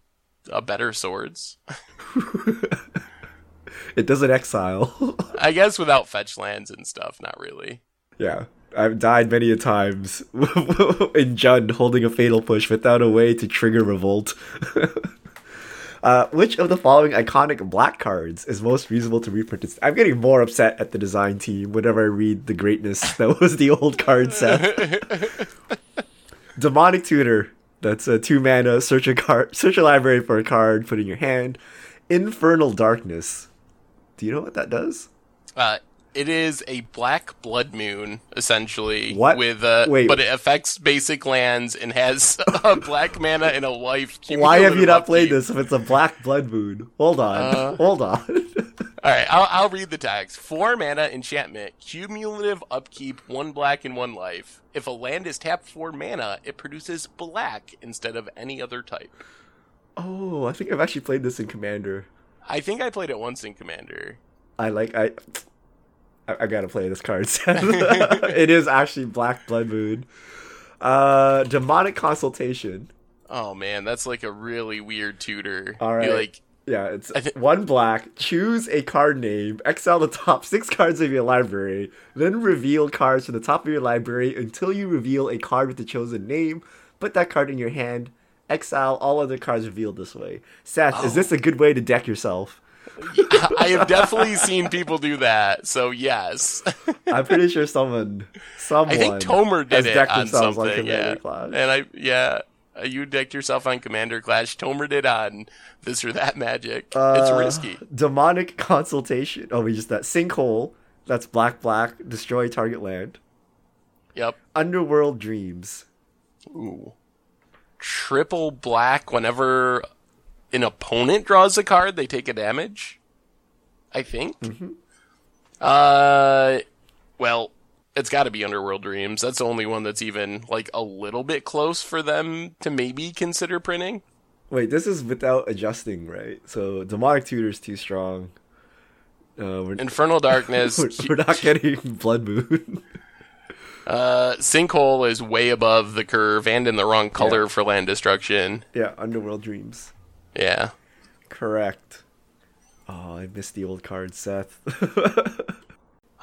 Speaker 1: a better swords?
Speaker 2: It doesn't exile.
Speaker 1: I guess without fetch lands and stuff, not really.
Speaker 2: yeah. I've died many a times in Jund holding a fatal push without a way to trigger revolt. uh, which of the following iconic black cards is most reasonable to reprint? I'm getting more upset at the design team whenever I read the greatness that was the old card set. Demonic Tutor. That's a two mana. Search a card. Search a library for a card. Put in your hand. Infernal Darkness. Do you know what that does?
Speaker 1: Uh, it is a black blood moon, essentially.
Speaker 2: What?
Speaker 1: With uh,
Speaker 2: Wait.
Speaker 1: but it affects basic lands and has a black mana and a life.
Speaker 2: Why have you not played this if it's a Black Blood Moon? Hold on.
Speaker 1: Uh,
Speaker 2: Hold on.
Speaker 1: All right, I'll, I'll read the tags. Four mana enchantment, cumulative upkeep, one black and one life. If a land is tapped for mana, it produces black instead of any other type.
Speaker 2: oh, I think I've actually played this in Commander.
Speaker 1: I think I played it once in Commander.
Speaker 2: I like I. I, I gotta play this card it is actually Black Blood Moon. Uh, Demonic Consultation.
Speaker 1: Oh man, that's like a really weird tutor.
Speaker 2: All right.
Speaker 1: like
Speaker 2: Yeah, it's
Speaker 1: I thi-
Speaker 2: one black. Choose a card name. Exile the top six cards of your library. Then reveal cards from the top of your library until you reveal a card with the chosen name. Put that card in your hand. Exile all other cards revealed this way. Seth, is oh. this a good way to deck yourself?
Speaker 1: I have definitely seen people do that. So yes,
Speaker 2: I'm pretty sure someone, someone,
Speaker 1: I think Tomer did it
Speaker 2: decked
Speaker 1: on something. Yeah,
Speaker 2: Clash.
Speaker 1: and I yeah, uh, you decked yourself on Commander Clash. Tomer did on this or that magic. it's
Speaker 2: Uh,
Speaker 1: risky.
Speaker 2: Demonic Consultation. Oh, we just that sinkhole. That's black, black. Destroy target land.
Speaker 1: Yep.
Speaker 2: Underworld Dreams.
Speaker 1: Ooh. Triple black whenever an opponent draws a card, they take a damage. I think.
Speaker 2: Mm-hmm.
Speaker 1: Uh, well, it's got to be Underworld Dreams. That's the only one that's even like a little bit close for them to maybe consider printing.
Speaker 2: Wait, this is without adjusting, right? So demonic tutor's too strong. Uh, we're,
Speaker 1: Infernal Darkness.
Speaker 2: we're, we're not getting Blood Moon.
Speaker 1: uh, Sinkhole is way above the curve and in the wrong color
Speaker 2: Yeah.
Speaker 1: for land destruction.
Speaker 2: yeah, Underworld Dreams.
Speaker 1: Yeah.
Speaker 2: Correct. Oh, I missed the old card, Seth.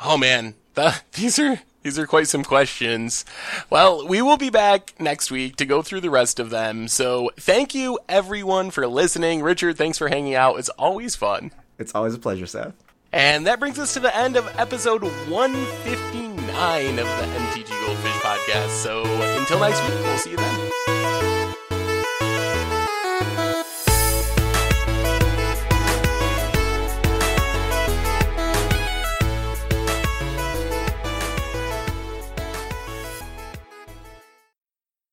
Speaker 1: Oh man, that, these are these are quite some questions. Well, we will be back next week to go through the rest of them. So, thank you everyone for listening. Richard, thanks for hanging out. It's always fun.
Speaker 2: it's always a pleasure, Seth.
Speaker 1: And that brings us to the end of episode 159 of the MTG Goldfish podcast. So, until next week, we'll see you then.